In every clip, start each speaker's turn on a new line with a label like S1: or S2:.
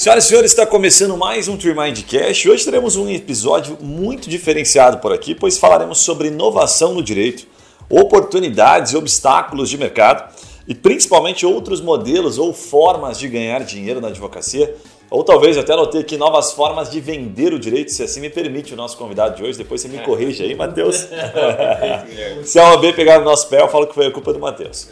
S1: Senhoras e senhores, está começando mais um Trimind Cash. Hoje teremos um episódio muito diferenciado por aqui, pois falaremos sobre inovação no direito, oportunidades e obstáculos de mercado e principalmente outros modelos ou formas de ganhar dinheiro na advocacia ou talvez até anotei aqui novas formas de vender o direito, se assim me permite o nosso convidado de hoje. Depois você me corrige aí, Matheus. se a OAB pegar no nosso pé, eu falo que foi a culpa do Matheus.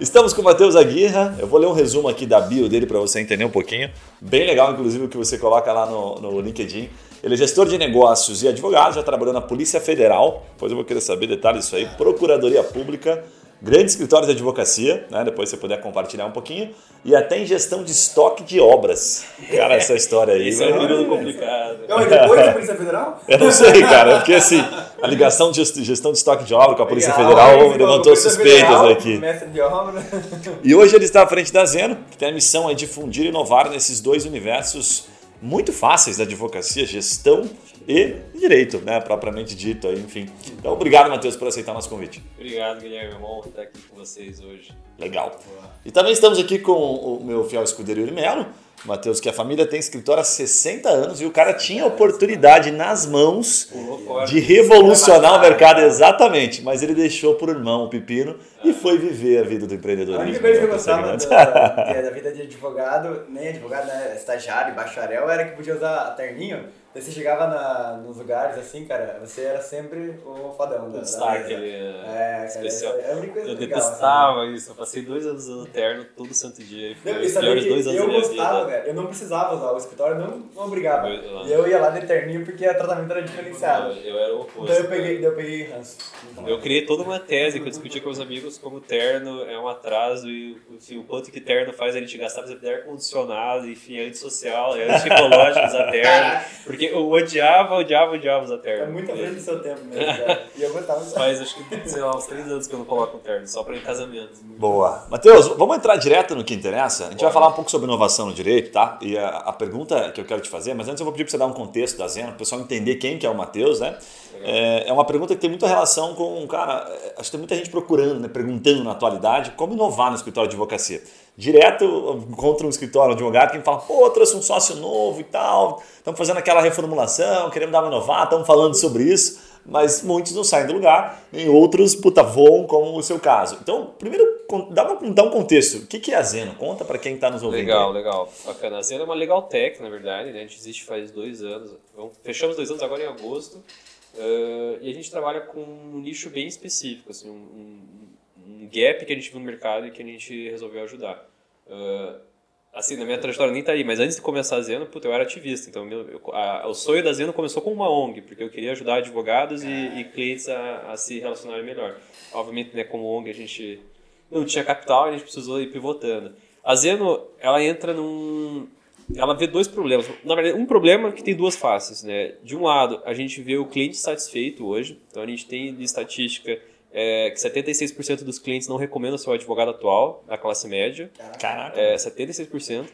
S1: Estamos com o Matheus Aguirra. Eu vou ler um resumo aqui da bio dele para você entender um pouquinho. Bem legal, inclusive, o que você coloca lá no, no LinkedIn. Ele é gestor de negócios e advogado, já trabalhou na Polícia Federal. Depois eu vou querer saber detalhes disso aí. Procuradoria Pública grande escritório de advocacia, né? depois você puder compartilhar um pouquinho, e até em gestão de estoque de obras. Cara, essa história aí.
S2: Isso é um período complicado.
S3: Não, e depois da Polícia Federal?
S1: Eu não sei, cara, porque assim, a ligação de gestão de estoque de obra com a Polícia Legal, Federal levantou suspeitas Federal, aqui.
S3: De obra.
S1: E hoje ele está à frente da Zeno, que tem a missão é difundir e inovar nesses dois universos muito fáceis da advocacia, gestão e direito, né, propriamente dito, aí, enfim. Então, obrigado, Matheus, por aceitar nosso convite.
S2: Obrigado, Guilherme. É bom estar aqui com vocês hoje.
S1: Legal. E também estamos aqui com o meu fiel escudeiro Yuri Melo, Matheus, que a família tem escritório há 60 anos e o cara tinha oportunidade nas mãos de revolucionar o mercado, exatamente, mas ele deixou por irmão o pepino e foi viver a vida do empreendedorismo. A
S3: única coisa que eu gostava da, da, vida de advogado, nem advogado, né, estagiário, bacharel, era que podia usar terninho Daí você chegava na, nos lugares assim, cara, você era sempre o fodão.
S2: O destaque ali. É, especial. Cara, é eu legal, detestava assim. isso. Eu passei dois anos usando terno todo santo dia. E foi não, os piores dois anos
S3: eu gostava, vida. Cara, eu não precisava usar o escritório, não, não obrigava. Eu, e eu ia lá de terninho porque o tratamento era diferenciado.
S2: Eu, eu era o oposto.
S3: Então eu peguei, eu peguei ranço.
S2: Eu criei toda uma tese que eu discutia com os amigos como terno é um atraso e assim, o quanto que terno faz a gente gastar, por exemplo, ar-condicionado, enfim, antissocial, é antipsicológico usar terno. Porque eu odiava, odiava, odiava usar terno.
S3: É muito à frente do seu tempo mesmo, cara. E eu gostava
S2: usar. Faz acho que, sei lá, uns três anos que eu não coloco um terno, só para ir em casamento.
S1: Boa. Matheus, vamos entrar direto no que interessa? A gente vai falar um pouco sobre inovação no direito, tá? E a, a, pergunta que eu quero te fazer, mas antes eu vou pedir para você dar um contexto da Zena, para o pessoal entender quem que é o Matheus, né? É, é uma pergunta que tem muita relação com, cara, acho que tem muita gente procurando, né, perguntando na atualidade como inovar no escritório de advocacia. Direto contra um escritório de advogado que fala, pô, trouxe um sócio novo e tal, estamos fazendo aquela reformulação, queremos dar uma inovar, estamos falando sobre isso, mas muitos não saem do lugar, e outros, puta, voam, como o seu caso. Então, primeiro, dá, um contexto. O que é a Zeno? Conta para quem está nos ouvindo.
S2: Legal, legal. Bacana. A Zeno é uma legal tech, na verdade, né? a gente existe faz dois anos, fechamos dois anos agora em agosto, Uh, e a gente trabalha com um nicho bem específico, assim, um, um, gap que a gente viu no mercado e que a gente resolveu ajudar. Uh, assim, na minha trajetória nem tá aí, mas antes de começar a Zeno, puta, eu era ativista. Então, meu, eu, a, o sonho da Zeno começou com uma ONG, porque eu queria ajudar advogados e, e clientes a, a, se relacionarem melhor. Obviamente, né, como ONG, a gente não tinha capital, a gente precisou ir pivotando. A Zeno, ela entra num, ela vê dois problemas. Na verdade, um problema que tem duas faces, né? De um lado, a gente vê o cliente satisfeito hoje. Então, a gente tem de estatística é, que 76% dos clientes não recomendam seu advogado atual, da classe média.
S1: Caraca.
S2: É, 76%.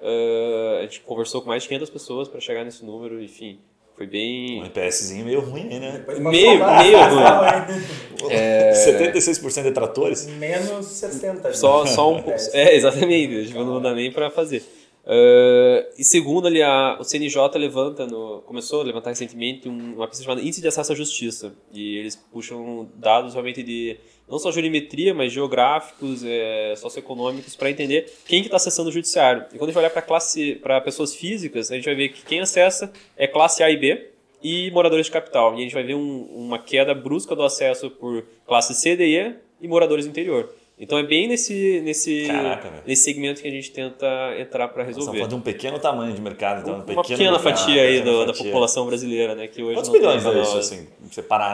S2: Uh, a gente conversou com mais de 500 pessoas para chegar nesse número, enfim. Foi bem.
S1: Um NPSzinho meio ruim aí, né?
S2: Meio, meio ruim.
S1: é... 76% de tratores?
S3: Menos 60%.
S2: Só, só um pouco. É, exatamente. Não dá nem para fazer. Uh, e segundo, ali, a, o CNJ levanta no, começou a levantar recentemente um, uma pesquisa chamada Índice de Acesso à Justiça. E eles puxam dados realmente de não só geometria, mas geográficos, é, socioeconômicos, para entender quem que está acessando o judiciário. E quando a gente olhar para pessoas físicas, a gente vai ver que quem acessa é classe A e B e moradores de capital. E a gente vai ver um, uma queda brusca do acesso por classe C, D e E e moradores do interior. Então é bem nesse, nesse, Caraca, nesse segmento que a gente tenta entrar para resolver. Estamos
S1: falando de um pequeno tamanho de mercado, então um
S2: uma pequena fatia aí do, da população brasileira, né? Que hoje
S1: Quantos milhões é isso, assim,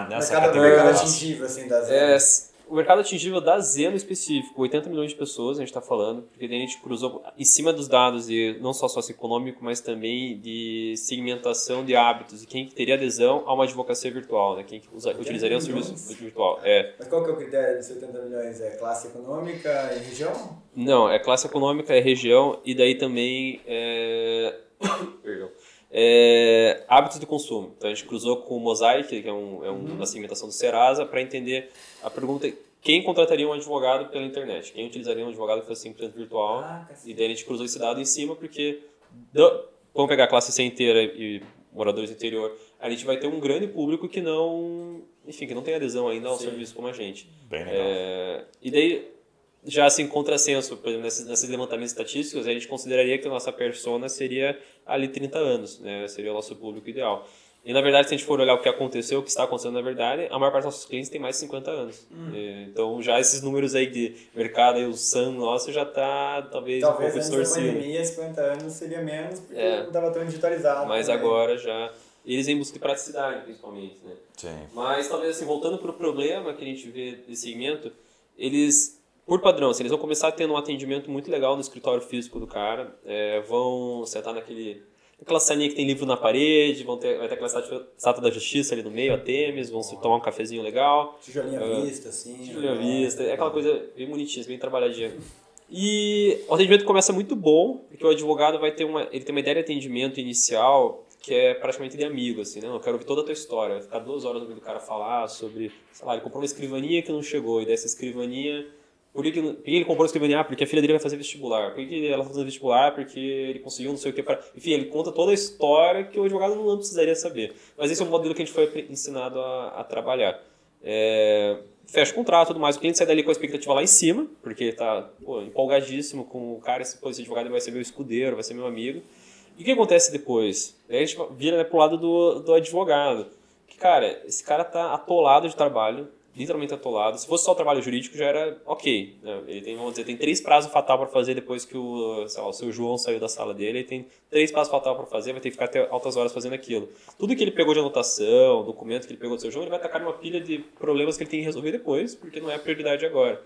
S1: nessa
S3: mercado, categoria? Mercado atingível, assim, das
S2: é, o mercado atingível da Zeno específico, 80 milhões de pessoas a gente está falando, porque a gente cruzou em cima dos dados de não só socioeconômico, mas também de segmentação de hábitos e quem teria adesão a uma advocacia virtual, né? quem usa, utilizaria o serviço virtual. É.
S3: Mas qual que é o critério desses 80 milhões? É classe econômica e região?
S2: Não, é classe econômica e região e daí também é... É, hábitos de consumo. Então a gente cruzou com o Mosaic, que é, um, é um, uhum. uma segmentação do Serasa, para entender a pergunta quem contrataria um advogado pela internet? Quem utilizaria um advogado que fosse 100% virtual? Ah, e daí a gente cruzou esse dado em cima porque do, vamos pegar a classe C inteira e moradores do interior, a gente vai ter um grande público que não, enfim, que não tem adesão ainda ao Sim. serviço como a gente.
S1: Bem legal. É,
S2: e daí, já assim, contrassenso, por exemplo, nesses, nesses levantamentos estatísticos, a gente consideraria que a nossa persona seria ali 30 anos, né? Seria o nosso público ideal. E na verdade, se a gente for olhar o que aconteceu, o que está acontecendo na verdade, a maior parte dos nossos clientes tem mais de 50 anos. Hum. Então já esses números aí de mercado, aí, o SAM nosso já está talvez,
S3: talvez
S2: um pouco distorcido.
S3: Talvez pandemia, 50 anos seria menos, porque é. não estava tão digitalizado.
S2: Mas também. agora já... Eles em busca de praticidade, principalmente, né?
S1: Sim.
S2: Mas talvez assim, voltando para o problema que a gente vê desse segmento, eles por padrão, assim, eles vão começar tendo um atendimento muito legal no escritório físico do cara, é, vão sentar naquele aquela salinha que tem livro na parede, vão ter, vai ter aquela estátua da justiça ali no meio, a Temes, vão se tomar um cafezinho legal.
S3: Tijolinha uh, vista, assim.
S2: Tijolinha né? vista, é aquela coisa bem bonitinha, bem trabalhadinha. E o atendimento começa muito bom, porque o advogado vai ter uma, ele tem uma ideia de atendimento inicial que é praticamente de amigo, assim, né? Eu quero ouvir toda a tua história, ficar duas horas ouvindo o cara falar sobre, sei lá, ele comprou uma escrivaninha que não chegou, e dessa escrivaninha por que, por que ele comprou o escrivaninha? Ah, porque a filha dele vai fazer vestibular. Por que ela está fazendo vestibular? Porque ele conseguiu não sei o que. Pra... Enfim, ele conta toda a história que o advogado não precisaria saber. Mas esse é o modelo que a gente foi ensinado a, a trabalhar. É... Fecha o contrato tudo mais. O cliente sai dali com a expectativa lá em cima, porque está empolgadíssimo com o cara. Esse, esse advogado vai ser meu escudeiro, vai ser meu amigo. E o que acontece depois? Aí a gente vira né, pro lado do, do advogado. Que, cara, esse cara tá atolado de trabalho, literalmente atolado. Se fosse só o trabalho jurídico, já era ok. Né? Ele tem, vamos dizer, tem três prazos fatal para fazer depois que o, lá, o seu João saiu da sala dele. Ele tem três prazos fatal para fazer, vai ter que ficar até altas horas fazendo aquilo. Tudo que ele pegou de anotação, documento que ele pegou do seu João, ele vai tacar numa pilha de problemas que ele tem que resolver depois, porque não é a prioridade agora.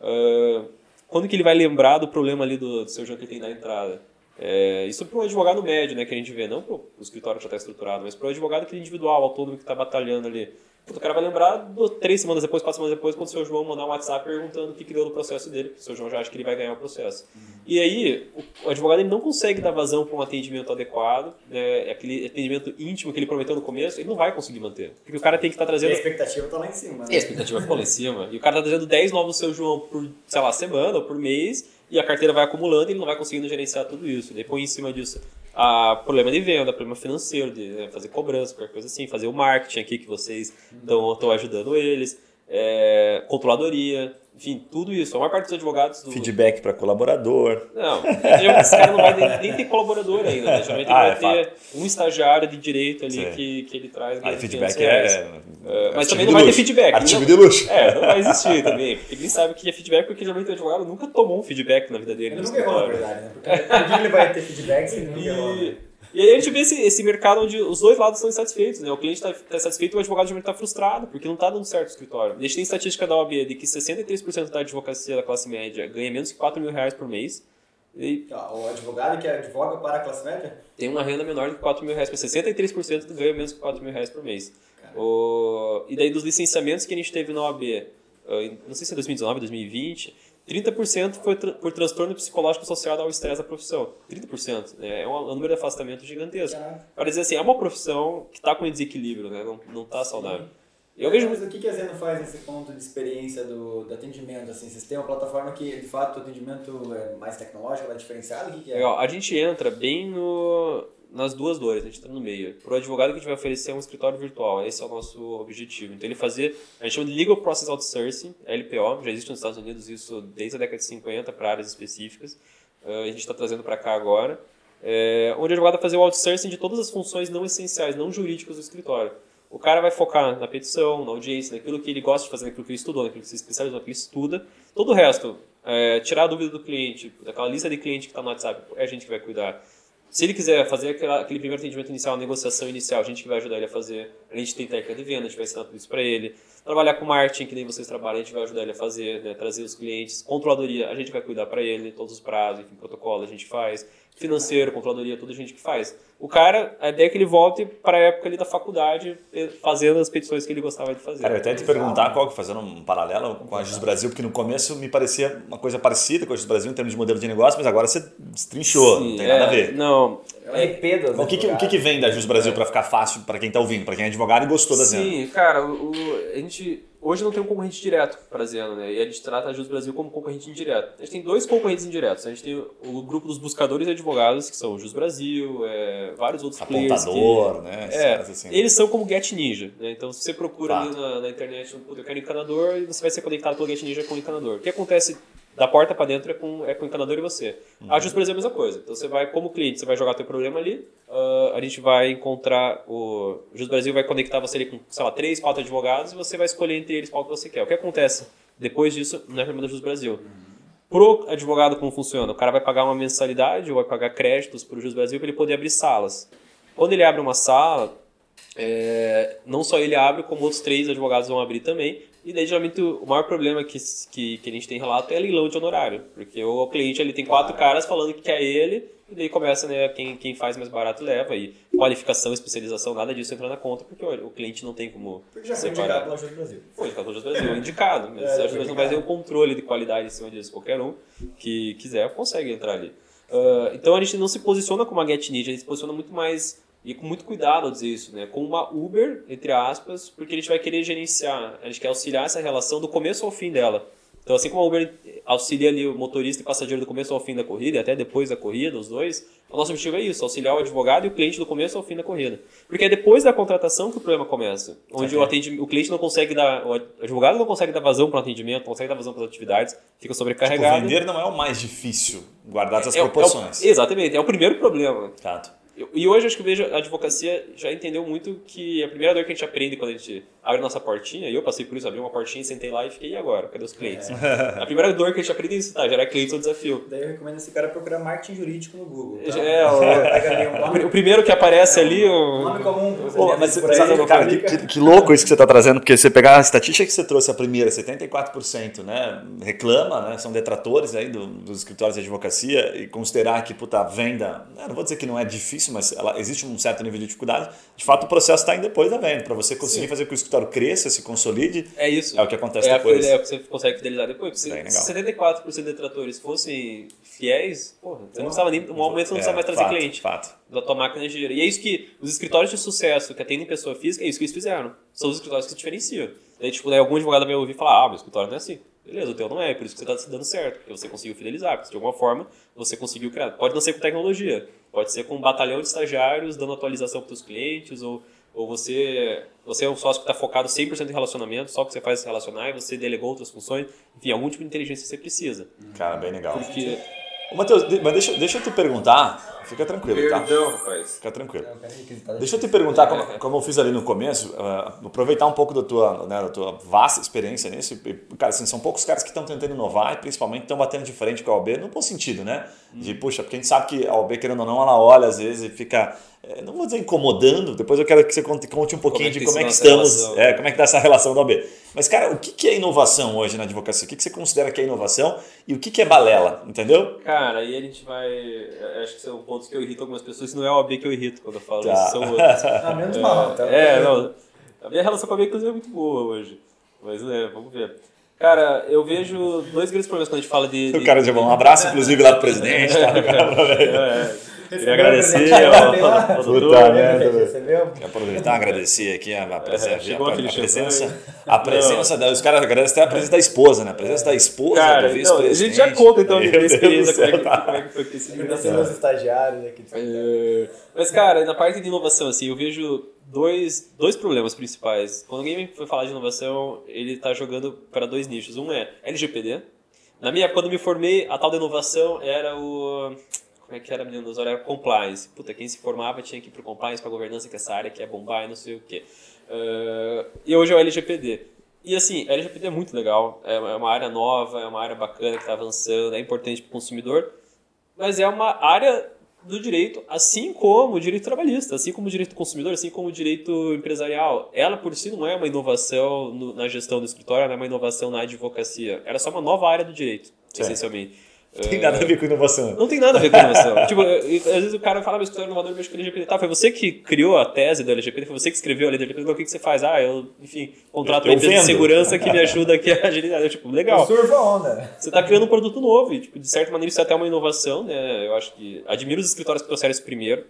S2: Uh, quando que ele vai lembrar do problema ali do, do seu João que ele tem na entrada? É, isso para o advogado médio, né, que a gente vê, não para o escritório que já está estruturado, mas para o advogado que é individual, autônomo que está batalhando ali. O cara vai lembrar do, três semanas depois, quatro semanas depois, quando o seu João mandar um WhatsApp perguntando o que, deu no processo dele, porque o seu João já acha que ele vai ganhar o processo. Uhum. E aí, o, o, advogado ele não consegue dar vazão para um atendimento adequado, né, aquele atendimento íntimo que ele prometeu no começo, ele não vai conseguir manter. Porque o cara tem que estar tá trazendo. E
S3: a expectativa está lá em cima. Né?
S2: E a expectativa ficou lá em cima. E o cara está trazendo 10 novos seu João por, sei lá, semana ou por mês, e a carteira vai acumulando e ele não vai conseguindo gerenciar tudo isso. Depois, em cima disso, a problema de venda, problema financeiro, de né, fazer cobrança, qualquer coisa assim, fazer o marketing aqui que vocês estão ajudando eles, é, controladoria, enfim, tudo isso. A maior parte dos advogados. Do...
S1: Feedback para colaborador.
S2: Não, esse cara não vai nem ter colaborador ainda. Né? Geralmente ele ah, vai é ter fato. um estagiário de direito ali que, que ele traz.
S1: Ah, feedback é,
S2: é, Mas também não vai ter feedback.
S1: Artigo não, de luxo.
S2: É, não vai existir também. Porque ele sabe que é feedback porque geralmente o advogado nunca tomou um feedback na vida dele.
S3: Ele nunca errou, na verdade, né? Porque ele vai ter feedback se ele nunca errou.
S2: E aí a gente vê esse, esse mercado onde os dois lados estão insatisfeitos, né? O cliente está tá satisfeito e o advogado geralmente está frustrado, porque não está dando certo o escritório. A gente tem estatística da OAB de que 63% da advocacia da classe média ganha menos que 4 mil reais por mês.
S3: E o advogado que advoga para a classe média?
S2: Tem uma renda menor de 4 mil reais, 63% ganha menos que 4 mil reais por mês. O, e daí dos licenciamentos que a gente teve na OAB, não sei se é 2019, 2020, 30% foi tra por transtorno psicológico associado ao estresse da profissão. 30%. Né? É um, um, número de afastamento gigantesco. Para dizer assim, é uma profissão que está com desequilíbrio, né? não está saudável.
S3: Eu vejo... Mas o que a Zeno faz nesse ponto de experiência do, do atendimento? Assim, vocês têm uma plataforma que, de fato, o atendimento é mais tecnológico, mais diferenciado? O que, que é?
S2: Legal. A gente entra bem no, nas duas dores, a gente está no meio. Para o advogado que a gente vai oferecer é um escritório virtual, esse é o nosso objetivo. Então ele fazer, a gente chama de Legal Process Outsourcing, LPO, já existe nos Estados Unidos isso desde a década de 50 para áreas específicas. Uh, a gente está trazendo para cá agora, é, onde o advogado vai fazer o outsourcing de todas as funções não essenciais, não jurídicas do escritório. O cara vai focar na petição, na audiência, naquilo que ele gosta de fazer, naquilo que ele estudou, naquilo que se especializou, naquilo que ele estuda. Todo o resto, é, tirar a dúvida do cliente, daquela lista de cliente que está no WhatsApp, é a gente que vai cuidar. Se ele quiser fazer aquela, aquele primeiro atendimento inicial, negociação inicial, a gente que vai ajudar ele a fazer. A gente tem técnica de venda, a gente vai ensinar tudo isso para ele. Trabalhar com marketing, que nem vocês trabalham, a gente vai ajudar ele a fazer, né? trazer os clientes. Controladoria, a gente vai cuidar para ele, todos os prazos, enfim, protocolo a gente faz. Financeiro, controladoria, tudo a gente que faz. O cara, a ideia é que ele volte para a época ali da faculdade, fazendo as petições que ele gostava de fazer.
S1: Cara, eu até te perguntar qual, fazendo um paralelo com a Gis Brasil, porque no começo me parecia uma coisa parecida com a Gis Brasil em termos de modelo de negócio, mas agora você destrinchou, Sim, não tem é, nada a ver.
S2: Não.
S3: É das
S1: o que, que, o que, que vem da Jus Brasil é. para ficar fácil para quem está ouvindo, para quem é advogado e gostou da
S2: Sim, cara, o, a gente hoje não tem um concorrente direto para a Zeno, né? E a gente trata a Jus Brasil como concorrente indireto. A gente tem dois concorrentes indiretos. A gente tem o grupo dos buscadores e advogados, que são o Jus Brasil, é, vários outros
S1: Apontador.
S2: Que,
S1: né?
S2: É,
S1: Assim.
S2: eles são como Get Ninja, né? Então, se você procura
S1: Tá.
S2: ali na, na internet, um, eu quero encanador, e você vai ser conectado pelo Get Ninja com o encanador. O que acontece da porta para dentro é com, é com o encanador e você. A Jus Brasil é a mesma coisa. Então, você vai, como cliente, você vai jogar teu problema ali, ah, a gente vai encontrar o... O Jus Brasil vai conectar você ali com, sei lá, três, quatro advogados, e você vai escolher entre eles qual que você quer. O que acontece depois disso não é problema da Jus Brasil. Pro advogado, como funciona? O cara vai pagar uma mensalidade ou vai pagar créditos para o Jus Brasil para ele poder abrir salas. Quando ele abre uma sala, é, não só ele abre, como outros três advogados vão abrir também. E daí, geralmente, o maior problema que, que, que a gente tem relato é leilão de honorário. Porque o cliente ele tem quatro caras falando que quer ele, e daí começa, né, quem, quem faz mais barato leva. E qualificação, especialização, nada disso entra na conta, porque olha, o cliente não tem como
S3: Porque já foi indicado pela Brasil.
S2: Foi, indicado pelo Juiz Brasil, indicado. Mas
S3: É,
S2: a Juiz não vai ter
S3: indicado.
S2: um controle de qualidade em cima disso. Qualquer um que quiser consegue entrar ali. Ah, então a gente não se posiciona como a Get Ninja, a gente se posiciona muito mais e com muito cuidado ao dizer isso, né? Com uma Uber, entre aspas, porque a gente vai querer gerenciar, a gente quer auxiliar essa relação do começo ao fim dela. Então, assim como a Uber auxilia ali o motorista e passageiro do começo ao fim da corrida, e até depois da corrida, os dois, o nosso objetivo é isso, auxiliar o advogado e o cliente do começo ao fim da corrida. Porque é depois da contratação que o problema começa. Onde o, atendi- o cliente não consegue dar, o advogado não consegue dar vazão para o atendimento, não consegue dar vazão para as atividades, fica
S1: Tipo,
S2: sobrecarregado.
S1: vender não é o mais difícil, guardadas as
S2: É o- é o-
S1: proporções.
S2: exatamente, é o primeiro problema.
S1: Exato.
S2: E hoje acho que eu vejo a advocacia já entendeu muito que a primeira dor que a gente aprende quando a gente abre a nossa portinha, e eu passei por isso, abri uma portinha, sentei lá e fiquei, e agora? Cadê os clientes? A primeira dor que a gente aprende é isso, tá? Gerar clientes é um desafio.
S3: Daí eu recomendo esse cara procurar marketing jurídico no Google. Tá?
S2: É, o-
S3: ali
S2: O primeiro que aparece ali,
S3: um
S2: o...
S3: nome comum.
S1: Pô, mas você
S3: aí,
S1: cara, que,
S3: publica.
S1: que- que louco isso que você está trazendo, porque você pegar a estatística que você trouxe, a primeira, 74%, né, reclama, né, são detratores aí do- dos escritórios de advocacia, e considerar que, puta, a venda, não vou dizer que não é difícil, mas ela, existe um certo nível de dificuldade, de fato o processo está em depois da venda, para você conseguir fazer com que o escritório cresça, se consolide,
S2: É isso.
S1: É o que acontece
S2: é
S1: depois.
S2: É o que você consegue fidelizar depois. Se, se 74% de detratores fossem fiéis, porra, você não precisava nem, no momento você não precisava mais trazer
S1: É, fato,
S2: cliente.
S1: Fato.
S2: da tua máquina de dinheiro. E é isso que os escritórios de sucesso que atendem pessoa física, é isso que eles fizeram. São os escritórios que se diferenciam. Daí, tipo, daí algum advogado vai ouvir e falar, ah, meu escritório não é assim. Beleza, o teu não é, por isso que você está se dando certo, porque você conseguiu fidelizar, porque de alguma forma você conseguiu criar. Pode não ser com tecnologia, pode ser com um batalhão de estagiários dando atualização para os clientes, ou, ou você, você é um sócio que está focado 100% em relacionamento, só que você faz se relacionar e você delegou outras funções. Enfim, algum tipo de inteligência você precisa.
S1: Cara, bem legal.
S2: Porque.
S1: Ô, Matheus, mas deixa, deixa eu te perguntar, fica tranquilo, tá?
S2: rapaz.
S1: Fica tranquilo.
S3: Requisitar
S1: Deixa eu te perguntar, como, como eu fiz ali no começo, ah, aproveitar um pouco da tua, né, da tua vasta experiência nisso. E, Cara, assim, são poucos caras que estão tentando inovar e principalmente estão batendo de frente com a OB no bom sentido, né? De, puxa, porque a gente sabe que a OB, querendo ou não, ela olha às vezes e fica, eh, não vou dizer incomodando, depois eu quero que você conte, conte um pouquinho
S2: é que
S1: de como é que estamos, é, como é que está essa relação da OB. Mas, cara, o que é inovação hoje na advocacia? O que que você considera que é inovação e o que que é balela, entendeu?
S2: Cara, aí a gente vai. Acho que são pontos que eu irrito algumas pessoas. Se não é a OAB que eu irrito quando eu falo
S1: Tá.
S2: isso, são outros.
S3: Ah, menos mal. Então,
S2: É, não. A minha relação com a OAB, inclusive, é muito boa hoje. Mas, né, vamos ver. Cara, eu vejo dois grandes problemas quando a gente fala de. de
S1: O cara de um abraço, inclusive, lá do presidente. Tá?
S2: É, Queria agradecer
S3: presente
S2: ao, ao doutor.
S3: Recebeu?
S1: Quero aproveitar e agradecer aqui a, a presença,
S2: É,
S1: a, presença, a presença da, os caras agradecem até a presença da esposa, né? A presença da esposa,
S2: Cara,
S1: do
S2: então, a
S1: vice-presidente.
S2: gente já conta então
S1: Deus
S2: experiência, como é, que,
S1: tá.
S2: como é que foi esse
S3: Agradecendo aos estagiários aqui.
S2: É, Mas, cara, na parte de inovação, assim, eu vejo dois, dois problemas principais. Quando alguém foi falar de inovação, ele está jogando para dois nichos. Um é LGPD. Na minha, quando eu me formei, a tal da inovação era o... Como é que era, menino? Era compliance. Puta, quem se formava tinha que ir pro compliance, pra governança, que essa área que é bombar e não sei o quê. Eh, e hoje é o LGPD. E assim, a LGPD é muito legal, é é uma área nova, é uma área bacana que está avançando, é importante para o consumidor, mas é uma área do direito, assim como o direito trabalhista, assim como o direito do consumidor, assim como o direito empresarial. Ela por si não é uma inovação no- na gestão do escritório, ela é uma inovação na advocacia. Era só uma nova área do direito,
S1: Certo.
S2: essencialmente.
S1: Tem nada a ver com inovação.
S2: Não tem nada a ver com inovação. tipo, às vezes o cara fala, meu escritório inovador, meu escritório LGBT. Tá, foi você que criou a tese do LGBT, foi você que escreveu a lei do LGBT. Então, o que, que você faz? Ah, eu, enfim, contrato uma empresa de segurança que me ajuda aqui a agilidade. Tipo, legal.
S3: Surfa a onda.
S2: Você está criando um produto novo e, tipo, de certa maneira, isso é até uma inovação, né? Eu acho que... Admiro os escritórios que trouxeram isso primeiro.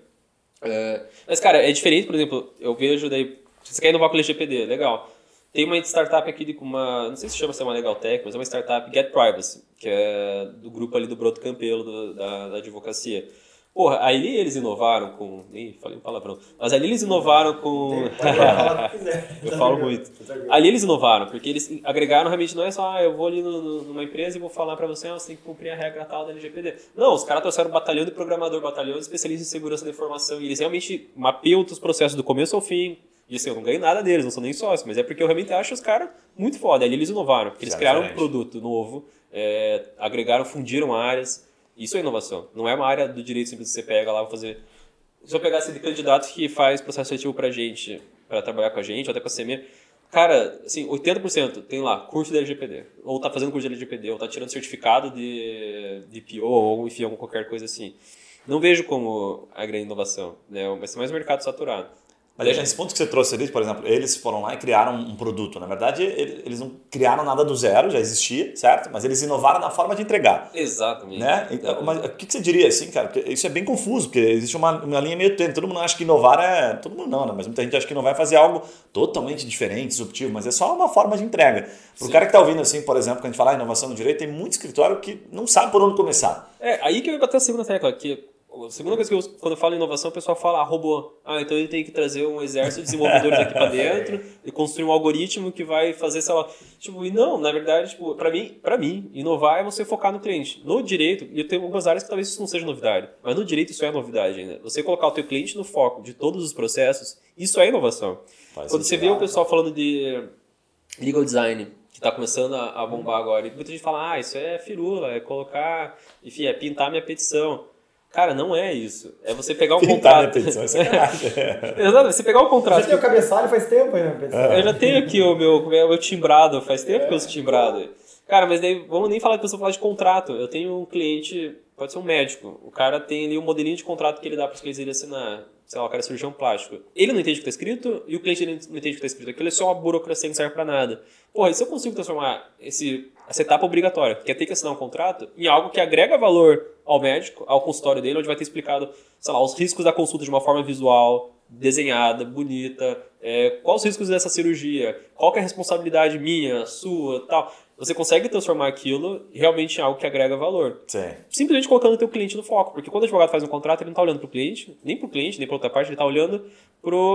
S2: É, mas, cara, é diferente, por exemplo, eu vejo daí... Você quer inovar com o LGPD, legal. Tem uma startup aqui de uma, não sei se chama se é uma Legal Tech, mas é uma startup Get Privacy, que é do grupo ali do Broto Campelo, do, da, da advocacia. Porra, ali eles inovaram com. Ih, falei um palavrão. Mas ali eles inovaram com. eu falo muito. Ali eles inovaram, porque eles agregaram realmente, não é só, ah, eu vou ali no, no, numa empresa e vou falar para você, ah, você tem que cumprir a regra tal da LGPD. Não, os caras trouxeram um batalhão de programador, batalhão de especialista em segurança da informação, e eles realmente mapeiam os processos do começo ao fim. E assim, eu não ganho nada deles, não sou nem sócio, mas é porque eu realmente acho os caras muito foda. Ali eles inovaram, eles criaram um produto novo, é, agregaram, fundiram áreas. Isso é inovação. Não é uma área do direito simples que você pega lá, fazer. Se eu pegasse de candidato que faz processo seletivo pra gente, para trabalhar com a gente, ou até com a CME, cara, assim, 80% tem lá curso de LGPD, ou tá fazendo curso de LGPD, ou tá tirando certificado de, de PO, ou enfim, alguma qualquer coisa assim. Não vejo como a grande inovação, né? Vai ser mais um mercado saturado.
S1: Mas nesse ponto que você trouxe ali, por exemplo, eles foram lá e criaram um produto. Na verdade, eles não criaram nada do zero, já existia, certo? Mas eles inovaram na forma de entregar.
S2: Exatamente.
S1: Né? Mas o que você diria assim, cara? Porque isso é bem confuso, porque existe uma, uma linha meio tênue. Todo mundo acha que inovar é. Todo mundo não, né? Mas muita gente acha que inovar é fazer algo totalmente diferente, disruptivo, mas é só uma forma de entrega. Para o cara que está ouvindo, assim, por exemplo, quando a gente fala ah, inovação no direito, tem muito escritório que não sabe por onde começar.
S2: É, aí que eu ia bater a segunda tecla, que a segunda coisa que eu, quando eu falo inovação, o pessoal fala ah, robô. Ah, então ele tem que trazer um exército de desenvolvedores aqui para dentro e construir um algoritmo que vai fazer, sei lá. Tipo, e não, na verdade, tipo, para mim, para mim, inovar é você focar no cliente. No direito, e eu tenho algumas áreas que talvez isso não seja novidade, mas no direito isso é novidade ainda. Você colocar o teu cliente no foco de todos os processos, isso é inovação. Faz quando você vê o pessoal falando de legal design, que está começando a, bombar agora, e muita gente fala, ah, isso é firula, é colocar, enfim, é pintar minha petição. Cara, não é isso. É você pegar um
S1: Pintar
S2: contrato.
S1: Petição, é
S2: Exato, você pegar um contrato.
S3: Você tem o cabeçalho faz tempo aí,
S2: né? Eu já tenho aqui o meu, o meu timbrado, faz tempo é. que eu uso timbrado. Cara, mas daí vamos nem falar que pessoa falar de contrato. Eu tenho um cliente, pode ser um médico. O cara tem ali um modelinho de contrato que ele dá para os clientes ele assinar. Sei lá, o cara é cirurgião plástico. Ele não entende o que está escrito e o cliente não entende o que está escrito. Aquilo é só uma burocracia que não serve para nada. Porra, e se eu consigo transformar esse, essa etapa obrigatória, que é ter que assinar um contrato, em algo que agrega valor ao médico, ao consultório dele, onde vai ter explicado, sei lá, os riscos da consulta de uma forma visual, desenhada, bonita, é, quais os riscos dessa cirurgia, qual é a responsabilidade minha, sua, tal. Você consegue transformar aquilo realmente em algo que agrega valor.
S1: Sim.
S2: Simplesmente colocando o teu cliente no foco. Porque quando o advogado faz um contrato, ele não está olhando para o cliente, nem para o cliente, nem para outra parte, ele está olhando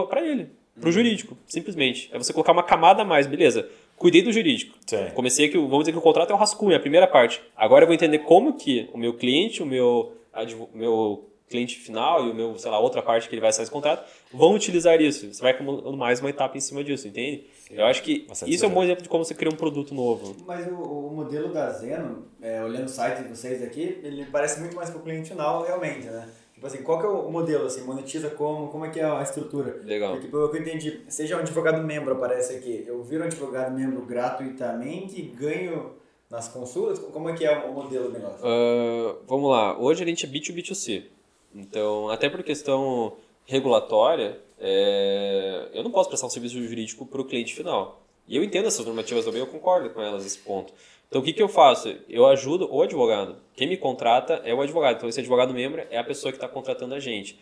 S2: para ele, para o uhum. jurídico, simplesmente. É você colocar uma camada a mais, beleza cuidei do jurídico.
S1: Sim.
S2: Comecei que, vamos dizer que o contrato é o rascunho, é a primeira parte. Agora eu vou entender como que o meu cliente, o meu, meu cliente final e o meu, sei lá, outra parte que ele vai acessar esse contrato, vão utilizar isso. Você vai acumulando mais uma etapa em cima disso, entende? Eu acho que isso é um bom exemplo de como você cria um produto novo.
S3: Mas o, o modelo da Zeno, é, olhando o site de vocês aqui, ele parece muito mais para o cliente final, realmente, né? Tipo assim, qual que é o modelo, assim, monetiza como, como é que é a estrutura?
S2: Legal.
S3: Porque pelo que eu entendi, seja um advogado membro, aparece aqui, eu viro um advogado membro gratuitamente e ganho nas consultas, como é que é o modelo do negócio?
S2: Uh, vamos lá, hoje a gente é B2B2C, então, até por questão regulatória, é, eu não posso prestar um serviço jurídico para o cliente final. E eu entendo essas normativas também, eu concordo com elas nesse ponto. Então, o que, que eu faço? Eu ajudo o advogado. Quem me contrata é o advogado. Então, esse advogado membro é a pessoa que está contratando a gente.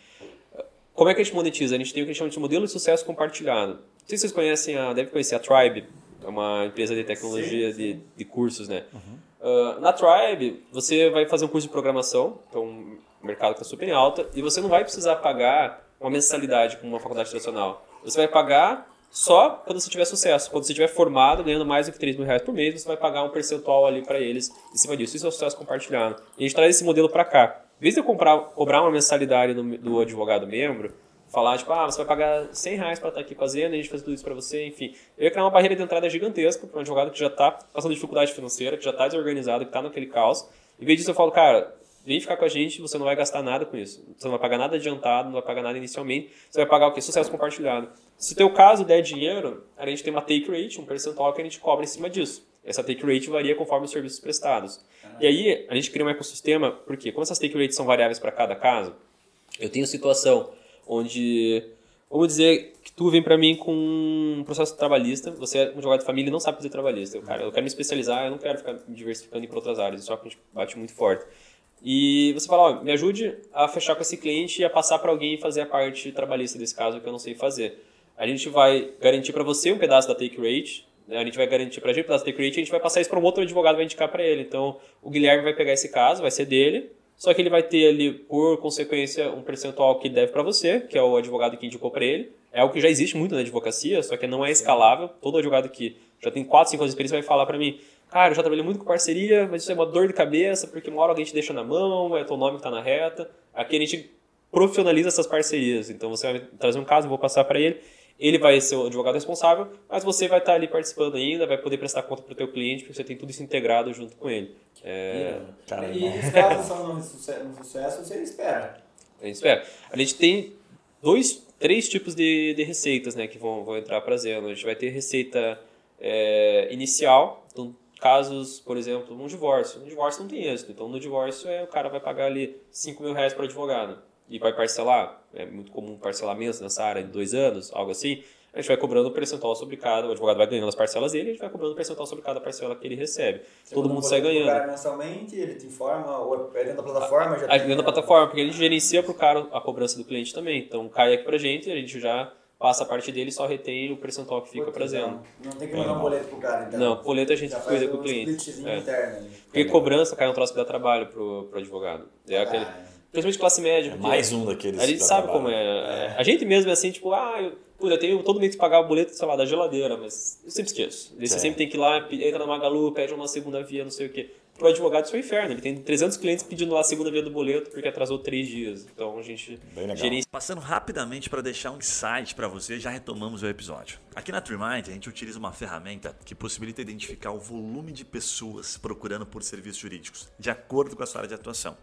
S2: Como é que a gente monetiza? A gente tem o que a gente chama de modelo de sucesso compartilhado. Não sei se vocês conhecem, a, deve conhecer a Tribe, é uma empresa de tecnologia de, de cursos, né? Uhum. Uh, na Tribe, você vai fazer um curso de programação, então o mercado está super em alta, e você não vai precisar pagar uma mensalidade como uma faculdade tradicional. Você vai pagar só quando você tiver sucesso. Quando você tiver formado, ganhando mais do que 3 mil reais por mês, você vai pagar um percentual ali para eles em cima disso. Isso é o sucesso compartilhado. E a gente traz esse modelo para cá. Em vez de eu comprar, cobrar uma mensalidade do, do advogado membro, falar, tipo, ah, você vai pagar 100 reais para estar aqui fazendo, a gente faz tudo isso para você, enfim. Eu ia criar uma barreira de entrada gigantesca para um advogado que já está passando dificuldade financeira, que já está desorganizado, que está naquele caos. Em vez disso, eu falo, cara, vem ficar com a gente, você não vai gastar nada com isso. Você não vai pagar nada adiantado, não vai pagar nada inicialmente. Você vai pagar o quê? Sucesso compartilhado. Se o teu caso der dinheiro, a gente tem uma take rate, um percentual que a gente cobra em cima disso. Essa take rate varia conforme os serviços prestados. E aí, a gente cria um ecossistema, porque como essas take rates são variáveis para cada caso, eu tenho situação onde, vamos dizer que tu vem para mim com um processo trabalhista, você é um jogador de família e não sabe fazer trabalhista. Eu, cara, eu quero me especializar, eu não quero ficar me diversificando em outras áreas, isso é que a gente bate muito forte. E você fala, ó, me ajude a fechar com esse cliente e a passar para alguém fazer a parte trabalhista desse caso que eu não sei fazer. a gente vai garantir para você um pedaço da take rate, né? a gente vai garantir para a gente um pedaço da take rate, a gente vai passar isso para um outro advogado vai indicar para ele. Então, o Guilherme vai pegar esse caso, vai ser dele, só que ele vai ter ali, por consequência, um percentual que deve para você, que é o advogado que indicou para ele. É algo que já existe muito na advocacia, só que não é escalável. Todo advogado que já tem 4, 5 anos de experiência vai falar para mim, cara, eu já trabalhei muito com parceria, mas isso é uma dor de cabeça, porque uma hora alguém te deixa na mão, é teu nome que está na reta. Aqui a gente profissionaliza essas parcerias. Então você vai trazer um caso, eu vou passar para ele, ele vai ser o advogado responsável, mas você vai estar ali participando ainda, vai poder prestar conta para o teu cliente, porque você tem tudo isso integrado junto com ele.
S3: É... Cara, e os casos são no sucesso, você espera.
S2: A gente espera. A gente tem dois, três tipos de, de receitas né, que vão, vão entrar para Zeno. A gente vai ter receita é, inicial, casos, por exemplo, um divórcio. Um divórcio não tem êxito, então no divórcio é, o cara vai pagar ali 5 mil reais para o advogado e vai parcelar, é muito comum parcelamentos nessa área de dois anos, algo assim, a gente vai cobrando o percentual sobre cada, o advogado vai ganhando as parcelas dele, a gente vai cobrando o percentual sobre cada parcela que ele recebe. Você Todo mundo sai ganhando.
S3: Cobrar mensalmente, ele te informa, ou é dentro da plataforma? Já
S2: a, dentro da plataforma, porque ele gerencia para o cara a cobrança do cliente também. Então cai aqui para a gente, a gente já passa a parte dele e só retém o percentual que fica para
S3: Não, não tem que mandar um boleto pro cara, então.
S2: Não, boleto a gente já cuida com o cliente. É. Interno, porque cobrança cai um troço que dá trabalho pro, pro advogado. É aquele, ah, é principalmente classe média.
S1: É mais um daqueles.
S2: A gente sabe como é. é. A gente mesmo é assim, tipo, ah, eu, pô, eu tenho todo mês que pagar o boleto, sei lá, da geladeira, mas eu sempre esqueço. Você é. sempre tem que ir lá, entra na Magalu, pede uma segunda via, não sei o quê. Pro advogado isso é um inferno. Ele tem 300 clientes pedindo lá a segunda via do boleto porque atrasou três dias. Então a gente gerencia.
S1: Passando rapidamente para deixar um insight para você, já retomamos o episódio. Aqui na TreeMind a gente utiliza uma ferramenta que possibilita identificar o volume de pessoas procurando por serviços jurídicos, de acordo com a sua área de atuação.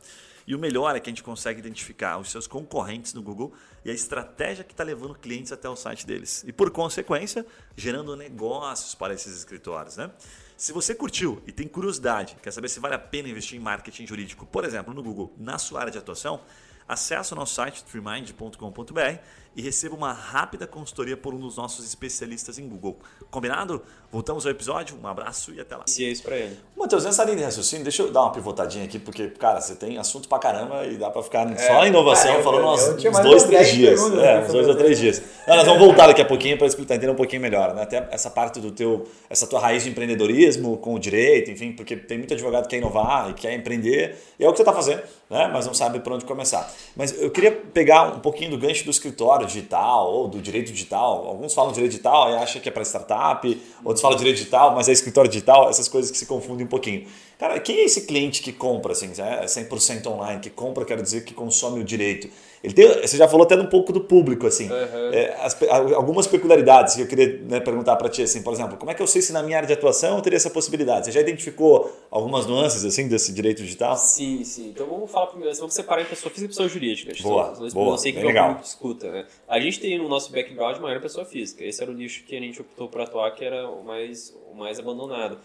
S1: E o melhor é que a gente consegue identificar os seus concorrentes no Google e a estratégia que está levando clientes até o site deles. E por consequência, gerando negócios para esses escritórios. Né? Se você curtiu e tem curiosidade, quer saber se vale a pena investir em marketing jurídico, por exemplo, no Google, na sua área de atuação, acesse o nosso site treemind.com.br e receba uma rápida consultoria por um dos nossos especialistas em Google. Combinado? Voltamos ao episódio, um abraço e até lá.
S2: Se é isso pra ele.
S1: Matheus, nessa linha de raciocínio, deixa eu dar uma pivotadinha aqui, porque, cara, você tem assunto pra caramba e dá pra ficar é, só inovação cara, falando uns, uns dois, três dias. É, uns dois ou três dias. Não, nós vamos voltar daqui a pouquinho para explicar, entender um pouquinho melhor, né? Até essa parte do teu, essa tua raiz de empreendedorismo com o direito, enfim, porque tem muito advogado que quer inovar e quer empreender, e é o que você está fazendo, né? Mas não sabe por onde começar. Mas eu queria pegar um pouquinho do gancho do escritório digital ou do direito digital. Alguns falam direito digital e acham que é para startup, outros falam direito digital, mas é escritório digital, essas coisas que se confundem um pouquinho. Cara, quem é esse cliente que compra, assim, é 100% online, que compra, quero dizer, que consome o direito? Ele tem, você já falou até um pouco do público, assim. Uhum. É, as, algumas peculiaridades que eu queria né, perguntar para ti, assim, por exemplo, como é que eu sei se na minha área de atuação eu teria essa possibilidade? Você já identificou algumas nuances, assim, desse direito digital?
S2: Sim, sim. Então vamos falar primeiro, vamos separar em pessoa física e pessoa jurídica.
S1: Boa, boa,
S2: eu sei que é legal. que escuta, né? A gente tem no nosso background maior pessoa física. Esse era o nicho que a gente optou por atuar, que era o mais, o mais abandonado.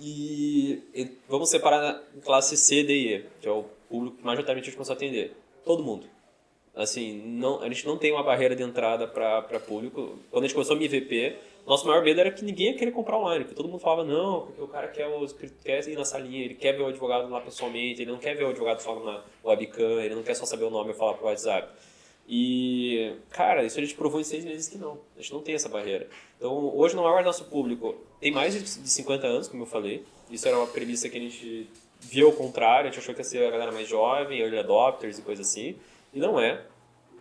S2: E, e vamos separar na classe C, D e E, que é o público que majoritariamente a gente começou a atender. Todo mundo. Assim, não, a gente não tem uma barreira de entrada para público. Quando a gente começou a MVP, nosso maior medo era que ninguém ia querer comprar online, porque todo mundo falava, não, porque o cara quer, quer ir na salinha, ele quer ver o advogado lá pessoalmente, ele não quer ver o advogado só na webcam, ele não quer só saber o nome e falar pro WhatsApp. E, cara, isso a gente provou em seis meses que não. A gente não tem essa barreira. Então, hoje, no maior nosso público, tem mais de 50 anos, como eu falei. Isso era uma premissa que a gente viu ao contrário. A gente achou que ia ser a galera mais jovem, early adopters e coisa assim. E não é.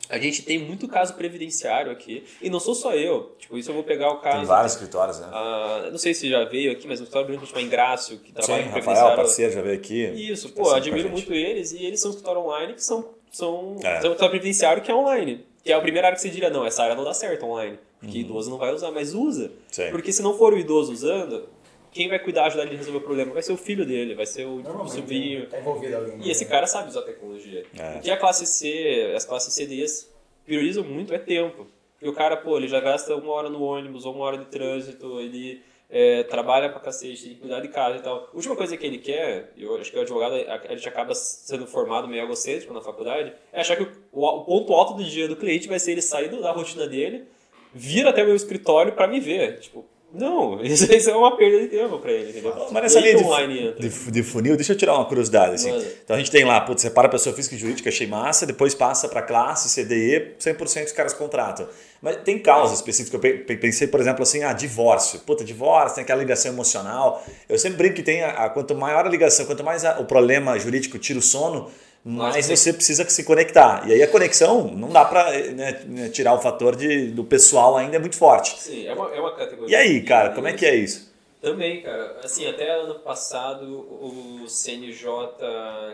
S2: A gente tem muito caso previdenciário aqui. E não sou só eu. Tipo, isso eu vou pegar o caso. Tem
S1: vários escritórios, né?
S2: Ah, não sei se já veio aqui, mas um escritório grande chama Ingrácio, que trabalha
S1: Sim, com Rafael, parceiro, já veio aqui.
S2: Isso, pô, admiro muito eles. E eles são escritório online que são são, é. são previdenciário que é online. Que é a primeira área que você diria, não, essa área não dá certo online. Porque uhum. idoso não vai usar, mas usa. Sim. Porque se não for o idoso usando, quem vai cuidar, ajudar ele a resolver o problema vai ser o filho dele, vai ser o, o sobrinho.
S3: Tá envolvido alguém.
S2: E esse cara sabe usar tecnologia. É. O que a classe C, as classes CDs priorizam muito é tempo. Porque o cara, pô, ele já gasta uma hora no ônibus ou uma hora de trânsito, ele é, trabalha pra cacete, tem que cuidar de casa e tal. A última coisa que ele quer, eu acho que o advogado, a gente acaba sendo formado meio egocêntrico na faculdade, é achar que o, o, ponto alto do dia do cliente vai ser ele sair da rotina dele, vir até o meu escritório para me ver. Tipo, Não, isso, isso é uma perda de tempo para ele, entendeu?
S1: Mas nessa linha de, de, de, funil, deixa eu tirar uma curiosidade. Assim. Então a gente tem lá, putz, separa a pessoa física e jurídica, achei massa, depois passa para classe, CDE, 100% os caras contratam. Mas tem causa específica. Eu pensei, por exemplo, assim, ah, divórcio. Puta, divórcio, tem aquela ligação emocional. Eu sempre brinco que tem, a, a quanto maior a ligação, quanto mais a, o problema jurídico tira o sono, mais você precisa se conectar. E aí a conexão não dá para né, né, tirar o fator de, do pessoal ainda é muito forte.
S2: Sim, é uma, é uma categoria.
S1: E aí, cara, como é que é isso?
S2: Também, cara. Assim, até ano passado o CNJ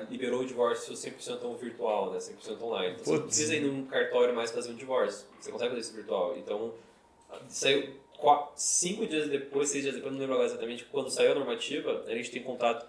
S2: liberou o divórcio 100% virtual, né? 100% online. Então Putz. você não precisa ir num cartório mais fazer um divórcio. Você consegue fazer isso virtual. Então, saiu quatro, cinco dias depois, seis dias depois, não lembro agora exatamente, quando saiu a normativa, a gente tem contato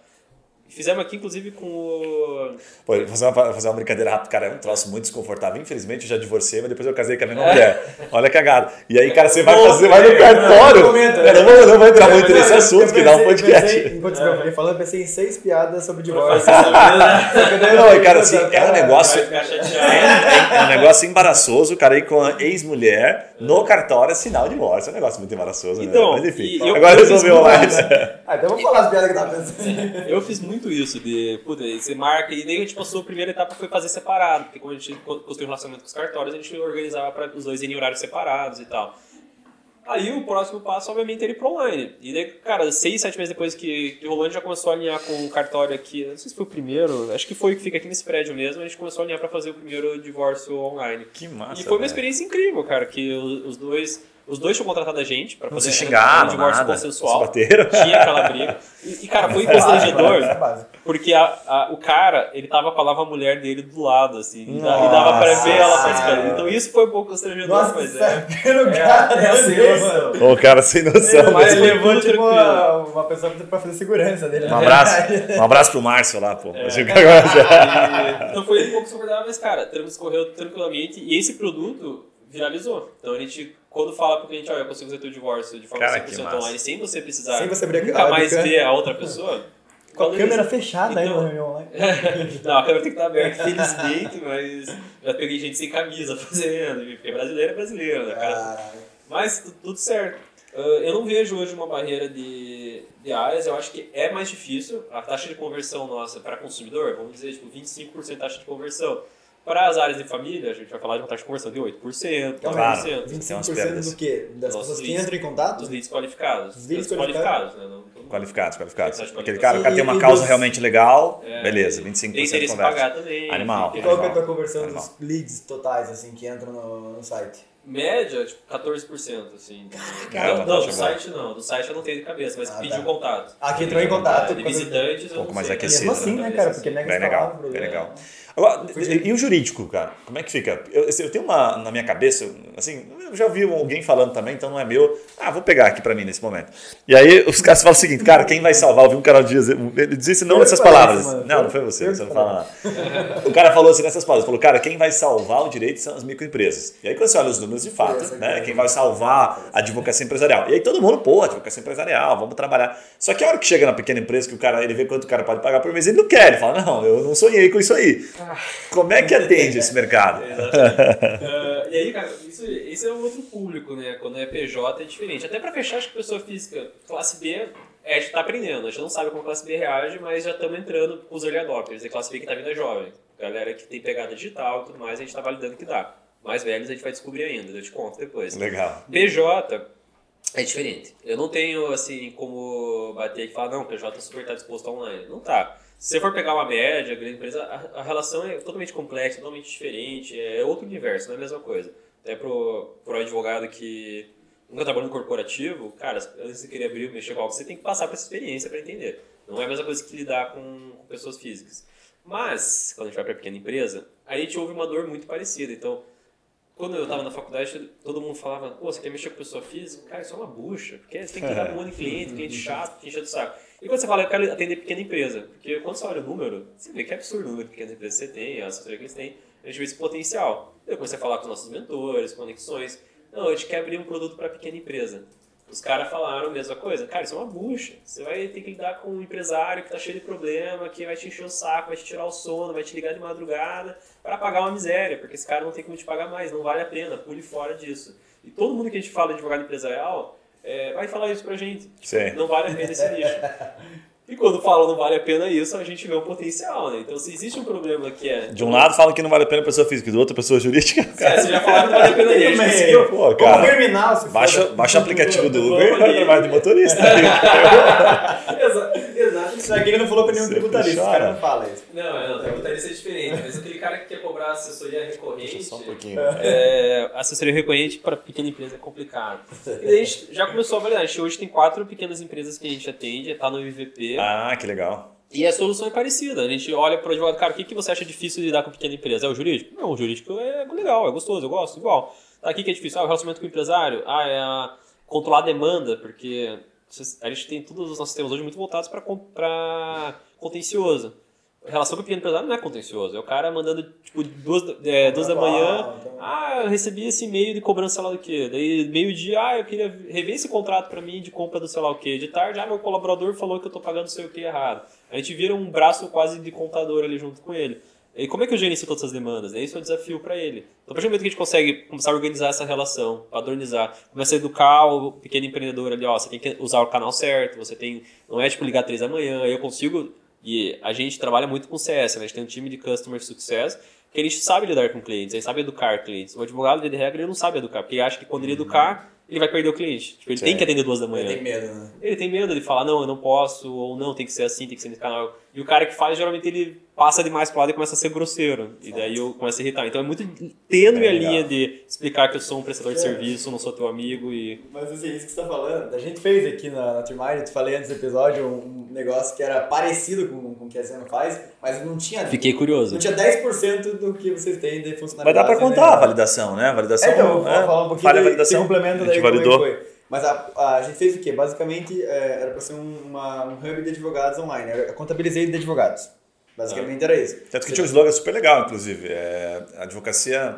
S2: Fizemos aqui, inclusive, com o.
S1: Pô, vou fazer uma, fazer uma brincadeira rápida, cara. É um troço muito desconfortável. Infelizmente, eu já divorciei, mas depois eu casei com a mesma é. mulher. Olha a cagada. E aí, cara, você vai fazer, vai no cartório. Não, não, não, vou, não vou entrar muito nesse assunto, que dá um podcast.
S3: Pensei, enquanto você falei falando, eu pensei em seis piadas sobre divórcio.
S1: não, cara, assim, é um negócio. É, um negócio embaraçoso, cara, aí com a ex-mulher no cartório assinar o divórcio. É um negócio muito embaraçoso, né?
S2: Então,
S1: Mas enfim, agora resolveu
S3: mais. Ah, então vamos falar as piadas que tava pensando.
S2: Eu fiz muito muito isso, de, puta, você marca, e daí a gente passou, a primeira etapa foi fazer separado, porque quando a gente construiu um relacionamento com os cartórios, a gente organizava para os dois irem em horários separados e tal. Aí o próximo passo, obviamente, é ir pro online. E daí, cara, seis, sete meses depois que, que o Rolando já começou a alinhar com o cartório aqui, não sei se foi o primeiro, acho que foi o que fica aqui nesse prédio mesmo, a gente começou a alinhar para fazer o primeiro divórcio online.
S1: Que massa.
S2: E foi uma experiência incrível, cara, que os dois os dois tinham contratado a gente pra fazer
S1: xingaram,
S2: um divórcio
S1: nada.
S2: consensual. Tinha aquela briga. E, e cara, foi constrangedor. porque a, a, o cara, ele tava com a nova mulher dele do lado, assim. E, Nossa, dava pra ver ela participando. Então isso foi um pouco constrangedor,
S3: Nossa,
S2: mas
S3: é. O cara, é,
S1: assim, o cara sem noção.
S3: Mas ele levou, tipo, uma, uma pessoa pra fazer segurança dele.
S1: Um abraço. Um abraço pro Márcio lá, pô. É.
S2: E, então foi um pouco desconfortável, mas, cara, escorreu tranquilamente. E esse produto viralizou. Então a gente quando fala pro cliente, olha, eu consigo fazer teu divórcio de forma Cara, 100% online, sem você precisar
S3: sem você
S2: nunca mais ver a outra pessoa.
S3: Com a câmera eles... fechada então... aí na reunião online.
S2: não, a câmera tem que estar aberta, felizmente, mas já peguei gente sem camisa fazendo, porque brasileiro é brasileiro, né, cara? Mas tudo certo. Uh, eu não vejo hoje uma barreira de, de áreas, eu acho que é mais difícil. A taxa de conversão nossa para consumidor, vamos dizer, tipo, 25% taxa de conversão. Para as áreas de família, a gente vai falar de uma taxa de conversão de 8%,
S3: então, 9%. Claro, 25% do quê? Das pessoas que entram em contato?
S2: Dos leads qualificados. Dos leads qualificados,
S1: né? Não, qualificados, qualificados. Aquele cara, o cara tem uma causa dos... realmente legal, é, beleza, 25%
S2: tem interesse
S1: conversa.
S2: pagar também.
S1: Animal.
S3: E qual é a tua conversão animal. dos leads totais, assim, que entram no, no site?
S2: Média, tipo, 14%, assim. Caramba, não, do site não. Do site eu não tenho de cabeça, mas ah, pediu tá. contato.
S3: Ah, que entrou em contato.
S2: De visitantes,
S1: um pouco mais aquecido.
S3: Mesmo assim, né, cara? Porque é mega
S1: Bem legal, bem legal. Agora, e o jurídico, cara? Como é que fica? Eu, assim, eu tenho uma na minha cabeça, assim, eu já ouvi alguém falando também, então não é meu. Ah, vou pegar aqui para mim nesse momento. E aí os caras falam o seguinte, cara, quem vai salvar? Eu vi um cara dizer, ele disse não nessas palavras. Não, não foi você, você não fala nada. O cara falou assim nessas palavras, falou, cara, quem vai salvar o direito são as microempresas. E aí quando você olha os números de fato, né, quem vai salvar a advocacia empresarial. E aí todo mundo, pô, advocacia empresarial, vamos trabalhar. Só que a hora que chega na pequena empresa, que o cara, ele vê quanto o cara pode pagar por mês, ele não quer, ele fala, não, eu não sonhei com isso aí. Como é que atende esse mercado?
S2: uh, e aí, cara, isso, isso é um outro público, né? Quando é PJ é diferente. Até para fechar, acho que pessoa física, classe B, é, a gente tá aprendendo. A gente não sabe como a classe B reage, mas já estamos entrando com os early adopters. E a classe B que tá vindo é jovem. Galera que tem pegada digital e tudo mais, a gente tá validando que dá. Mais velhos a gente vai descobrir ainda, eu te conto depois.
S1: Legal.
S2: PJ é diferente. Eu não tenho, assim, como bater e falar, não, PJ super tá disposto online. Não tá. Se você for pegar uma média, grande empresa, a, a, relação é totalmente complexa, totalmente diferente, é outro universo, não é a mesma coisa. Até pro, pro advogado que nunca trabalhou no corporativo, cara, antes de querer abrir, mexer com algo, você tem que passar por essa experiência para entender. Não é a mesma coisa que lidar com, com pessoas físicas. Mas, quando a gente vai para pequena empresa, a gente ouve uma dor muito parecida. Então, quando eu estava na faculdade, todo mundo falava, pô, você quer mexer com pessoa física? Cara, isso é uma bucha, porque você tem que lidar com um monte de cliente, cliente chato, que enche do saco. E quando você fala, eu quero atender pequena empresa, porque quando você olha o número, você vê que é absurdo o número de pequenas empresas que você tem, a assessoria que eles têm, a gente vê esse potencial. Eu comecei a falar com os nossos mentores, conexões. Não, a gente quer abrir um produto para pequena empresa. Os caras falaram a mesma coisa. Cara, isso é uma bucha. Você vai ter que lidar com um empresário que está cheio de problema, que vai te encher o saco, vai te tirar o sono, vai te ligar de madrugada para pagar uma miséria, porque esse cara não tem como te pagar mais, não vale a pena, pule fora disso. E todo mundo que a gente fala de advogado empresarial, é, vai falar isso pra gente.
S1: Sim.
S2: Não vale a pena esse nicho. E quando falam não vale a pena isso, a gente vê o potencial, né? Então, se existe um problema que é.
S1: De um lado falam que não vale a pena pessoa física, do outro pessoa jurídica.
S2: É, você já falaram que não vale a pena conseguiu.
S1: Pô,
S3: Como
S1: cara.
S3: terminal, se
S1: Baixa, baixa o aplicativo do Uber e vai de motorista.
S2: Exato,
S3: aqui ele não falou pra nenhum
S1: Sempre
S3: tributarista, esse
S1: chora.
S3: cara não fala isso.
S2: Não, não, tributarista é diferente. Mas aquele cara que quer cobrar assessoria recorrente.
S1: Só um pouquinho.
S2: É, assessoria recorrente para pequena empresa é complicado. E daí a gente já começou a avaliar. A gente hoje tem quatro pequenas empresas que a gente atende, está no MVP.
S1: Ah, que legal.
S2: E a solução é parecida. A gente olha para o advogado, cara, o que, que você acha difícil de lidar com pequena empresa? É o jurídico? Não, o jurídico é legal, é gostoso, eu gosto, igual. Tá, o que, que é difícil? Ah, o relacionamento com o empresário? Ah, é a controlar a demanda, porque a gente tem todos os nossos sistemas hoje muito voltados para contencioso. A relação com o pequeno empresário não é contencioso. É o cara mandando, tipo, duas, é, duas da manhã.
S3: então.
S2: Ah, eu recebi esse e-mail de cobrança sei lá do quê. Daí, meio-dia, ah, eu queria rever esse contrato pra mim de compra do sei lá o quê. De tarde, ah, meu colaborador falou que eu tô pagando sei o que errado. A gente vira um braço quase de contador ali junto com ele. E como é que eu gerencio todas essas demandas? Esse é o desafio para ele. Então, a partir do momento que a gente consegue começar a organizar essa relação, padronizar, começa a educar o pequeno empreendedor ali, ó, você tem que usar o canal certo, você tem, não é tipo ligar três da manhã, eu consigo, e a gente trabalha muito com CS, né? a gente tem um time de Customer Success, que a gente sabe lidar com clientes, ele sabe educar clientes. O advogado, de regra, ele não sabe educar, porque ele acha que quando ele educar, ele vai perder o cliente. Tipo, ele
S1: Sim.
S2: tem que atender duas da manhã.
S3: Ele tem medo, né?
S2: Ele tem medo de falar, não, eu não posso, ou não, tem que ser assim, tem que ser nesse canal. E o cara que faz, geralmente, ele passa demais pro lado e começa a ser grosseiro. E daí eu começo a irritar. Então é muito tênue
S1: É
S2: a linha de explicar que eu sou um prestador de
S3: É.
S2: serviço, não sou teu amigo e...
S3: Mas assim, isso que você tá falando, a gente fez aqui na, na eu te falei antes do episódio, um negócio que era parecido com, com o que a Zeno faz, mas não tinha,
S2: Fiquei curioso.
S3: não tinha 10% do que vocês têm de funcionalidade.
S1: Mas dá pra
S3: né?
S1: contar a validação, né? A validação.
S3: É, então, eu vou
S1: é,
S3: falar um pouquinho
S1: falha a
S3: daí,
S1: validação.
S3: você complementa
S1: a gente
S3: como é que
S1: validou.
S3: foi. Mas a, a gente fez o quê? Basicamente, é, era para ser um, uma, um hub de advogados online, era contabilizei de advogados. Basicamente era isso.
S1: Tanto que tinha um slogan super legal, inclusive. É, advocacia,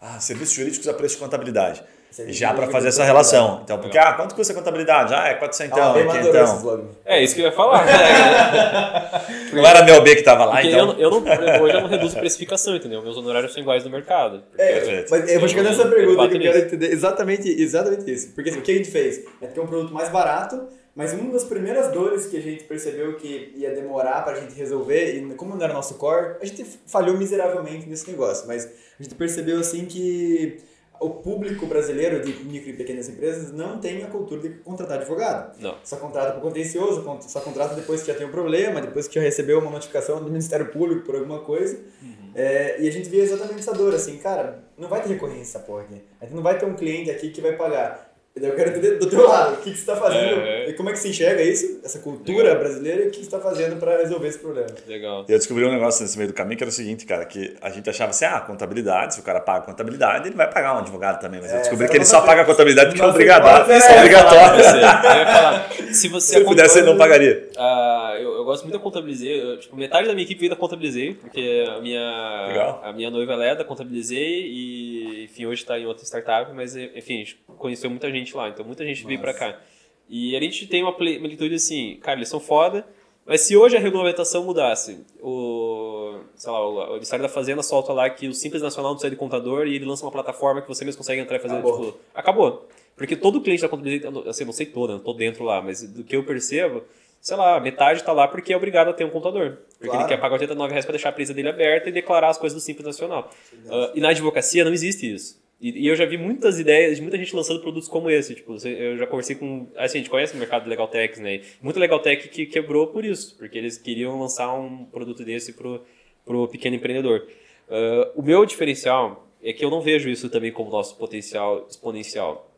S1: ah, serviços jurídicos a preço de contabilidade.
S3: Serviço
S1: já para fazer essa relação. Então, porque, ah, quanto custa a contabilidade? Ah, é 400
S3: Ah,
S1: então,
S3: bem
S1: é
S3: maduro esse
S1: 500.
S3: slogan.
S2: É, isso que eu ia falar.
S1: Não era meu B que tava lá,
S2: Porque
S1: então.
S2: eu, eu não, hoje eu não reduzo precificação, entendeu? Meus honorários são iguais no mercado.
S3: É,
S1: Perfeito.
S3: mas eu vou chegar nessa
S2: Eu-
S3: pergunta
S2: eu
S3: que eu quero entender exatamente, exatamente isso. Porque assim, o que a gente fez? É ter um produto mais barato, mas uma das primeiras dores que a gente percebeu que ia demorar pra gente resolver, e como não era nosso core, a gente falhou miseravelmente nesse negócio, mas a gente percebeu assim que o público brasileiro de micro e pequenas empresas não tem a cultura de contratar advogado.
S2: Não.
S3: Só contrata por contencioso, con- só contrata depois que já tem um problema, depois que já recebeu uma notificação do Ministério Público por alguma coisa. É, e a gente via exatamente essa dor, assim, cara, não vai ter recorrência essa porra aqui. A gente não vai ter um cliente aqui que vai pagar. Eu quero entender do teu lado, o que, que você está fazendo,
S2: É, é.
S3: e como é que se enxerga isso, essa cultura brasileira, e o que você está fazendo para resolver esse problema.
S2: Legal.
S1: E eu descobri um negócio nesse meio do caminho que era o seguinte, cara, que a gente achava assim, ah, contabilidade, se o cara paga contabilidade, ele vai pagar um advogado também. Mas eu
S3: É,
S1: descobri
S3: essa
S1: que ele só paga contabilidade porque é obrigatório.
S3: é,
S1: Isso é obrigatório.
S2: Eu ia falar, se você
S1: Se ele pudesse, ele não pagaria.
S2: Ah, eu, eu gosto muito da Contabilizei. Eu, tipo, metade da minha equipe veio da Contabilizei, porque a minha,
S1: Legal.
S2: a minha noiva ela é da Contabilizei e, enfim, hoje está em outra startup, mas, enfim, a gente conheceu muita gente lá, então muita gente veio para cá. E a gente tem uma, atitude assim, cara, eles são foda, mas se hoje a regulamentação mudasse, o, sei lá, o, o Ministério da Fazenda solta lá que o Simples Nacional não precisa de contador e ele lança uma plataforma que você mesmo consegue entrar e fazer,
S3: Acabou.
S2: tipo, acabou. Porque todo cliente da Contabilizei, assim, não sei todo, né, não tô dentro lá, mas do que eu percebo, sei lá, metade tá lá porque é obrigado a ter um contador. Porque
S3: Claro.
S2: ele quer pagar 89 reais para deixar a empresa dele aberta e declarar as coisas do Simples Nacional. Ah, e na advocacia não existe isso. E, e eu já vi muitas ideias de muita gente lançando produtos como esse. Tipo, eu já conversei com. Assim, a gente conhece o mercado de Legal Tech, né? Muita Legal Tech que quebrou por isso, porque eles queriam lançar um produto desse pro, pro pequeno empreendedor. Ah, o meu diferencial é que eu não vejo isso também como nosso potencial exponencial.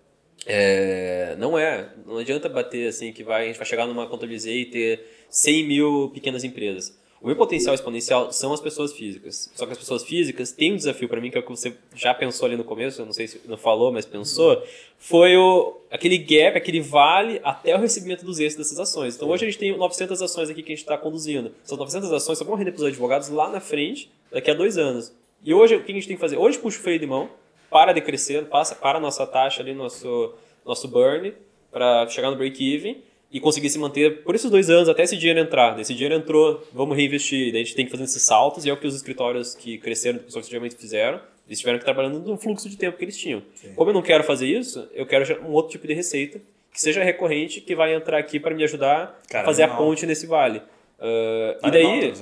S2: É, não é. Não adianta bater assim que vai, a gente vai chegar numa contabilizei e ter 100 mil pequenas empresas. O meu potencial exponencial são as pessoas físicas. Só que as pessoas físicas têm um desafio para mim, que é o que você já pensou ali no começo, eu não sei se não falou, mas pensou, foi o, aquele gap, aquele vale até o recebimento dos êxitos dessas ações. Então hoje a gente tem 900 ações aqui que a gente está conduzindo. Essas 900 ações só vão render para os advogados lá na frente, daqui a dois anos. E hoje o que a gente tem que fazer? Hoje puxa o freio de mão, para de crescer, passa, para a nossa taxa ali, nosso, nosso burn, para chegar no break-even e conseguir se manter por esses dois anos até esse dinheiro entrar. Esse dinheiro entrou, vamos reinvestir. Daí a gente tem que fazer esses saltos e é o que os escritórios que cresceram, que geralmente fizeram. Eles tiveram que ir trabalhando no fluxo de tempo que eles tinham. Como eu não quero fazer isso, eu quero um outro tipo de receita que seja recorrente, que vai entrar aqui para me ajudar
S1: Cara,
S2: a fazer a ponte nesse vale. Uh, e daí,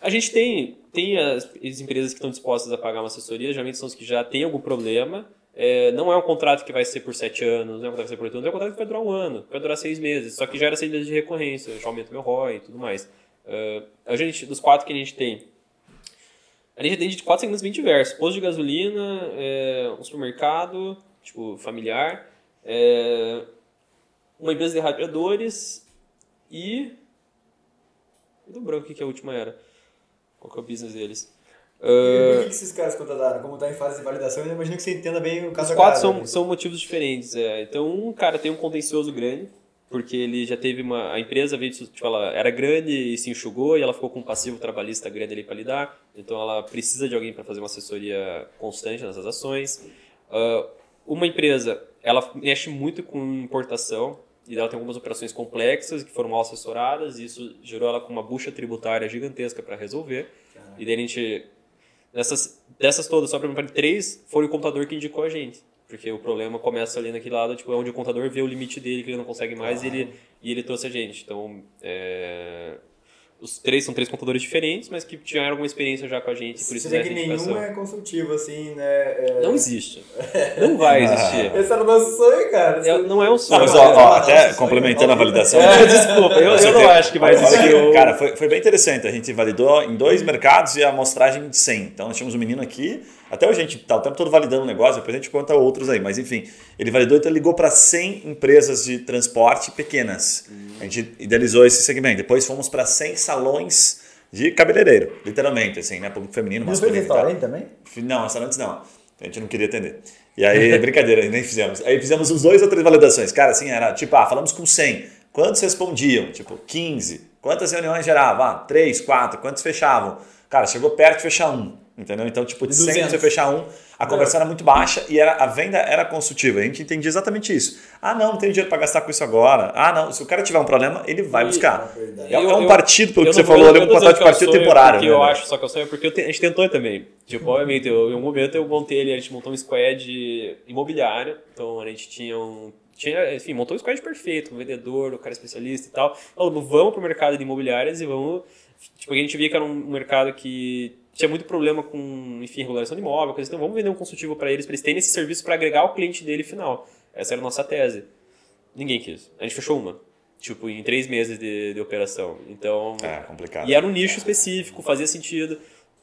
S2: a gente tem, tem as, as empresas que estão dispostas a pagar uma assessoria, geralmente são as que já têm algum problema. É, não é um contrato que vai ser por sete anos, não é um contrato que vai ser por oito anos, é um contrato que vai durar um ano, vai durar seis meses. Só que já era seis meses de recorrência, já aumenta meu ROI e tudo mais. Uh, a gente, dos quatro que a gente tem, a gente atende de quatro segmentos bem diversos. Posto de gasolina, é, um supermercado, tipo, familiar, é, uma empresa de radiadores e... Do branco, o que que a última era? Qual que é o business deles?
S3: E por que que esses caras contrataram? Como está em fase de validação, eu imagino que você entenda bem o caso
S2: Os quatro são,
S3: né?
S2: são motivos diferentes. é. Então, um cara tem um contencioso grande, porque ele já teve uma. A empresa veio, tipo, ela era grande e se enxugou, e ela ficou com um passivo trabalhista grande ali para lidar. Então, ela precisa de alguém para fazer uma assessoria constante nessas ações. Ah, uma empresa, ela mexe muito com importação, e ela tem algumas operações complexas que foram mal assessoradas, e isso gerou ela com uma bucha tributária gigantesca para resolver. E daí a gente Dessas, dessas todas, só para três foi o computador que indicou a gente. Porque o problema começa ali naquele lado, tipo, é onde o contador vê o limite dele, que ele não consegue mais, e, ele, e ele trouxe a gente. Então, é, os três são três contadores diferentes, mas que tiveram alguma experiência já com a gente, por isso
S3: Você vê que nenhum é consultivo, assim, né? É...
S2: Não existe. Não vai existir.
S3: Esse era o nosso sonho, cara.
S2: É- não é um
S1: Não,
S2: sonho.
S1: mas
S2: é-
S1: ó, ó, até complementando a validação.
S2: É, desculpa, eu, eu não acho que vai existir.
S1: Cara, foi, foi bem interessante. A gente validou em dois mercados e a amostragem de 100. Então, nós tínhamos um menino aqui. Até hoje a gente tá o tempo todo validando o negócio, depois a gente conta outros aí. Mas, enfim, ele validou, então ele ligou para 100 empresas de transporte pequenas. A gente idealizou esse segmento. Depois fomos para 100 salões de cabeleireiro, literalmente, assim, né? Público feminino,
S3: Não
S1: masculino. e tal.
S3: restaurante também?
S1: Não, restaurantes não. A gente não queria atender. E aí, brincadeira, nem fizemos. Aí fizemos uns dois ou três validações. Cara, assim, era tipo, ah, falamos com 100. Quantos respondiam? Tipo, 15. Quantas reuniões gerava? Ah, 3, 4. Quantos fechavam? Cara, chegou perto de fechar um. Entendeu? Então, tipo, de
S3: De
S1: 100
S3: 200.
S1: você fechar um, a conversão era muito baixa e era, a venda era consultiva. A gente entendia exatamente isso. Ah, não, não tenho dinheiro para gastar com isso agora. Ah, não, se o cara tiver um problema, ele vai buscar.
S3: É.
S1: É, é um
S2: eu-
S1: partido, pelo que você falou
S2: eu
S1: um contrato de
S2: é
S1: partido temporário.
S2: Porque
S1: né,
S2: eu acho, só que eu sonho porque eu te- a gente tentou também. Tipo, obviamente, eu, em um momento eu montei ele, a gente montou um squad imobiliário, então a gente tinha um. Tinha, enfim, montou um squad perfeito, um vendedor, um cara especialista e tal. Então, vamos pro mercado de imobiliárias e vamos. Tipo, a gente via que era um mercado que tinha muito problema com, enfim, regulação de imóvel, coisa. Então, vamos vender um consultivo para eles, para eles terem esse serviço para agregar o cliente dele final. Essa era a nossa tese. Ninguém quis. A gente fechou uma. Tipo, em três meses de, de operação. Então.
S1: É, complicado.
S2: E era um nicho específico, fazia sentido.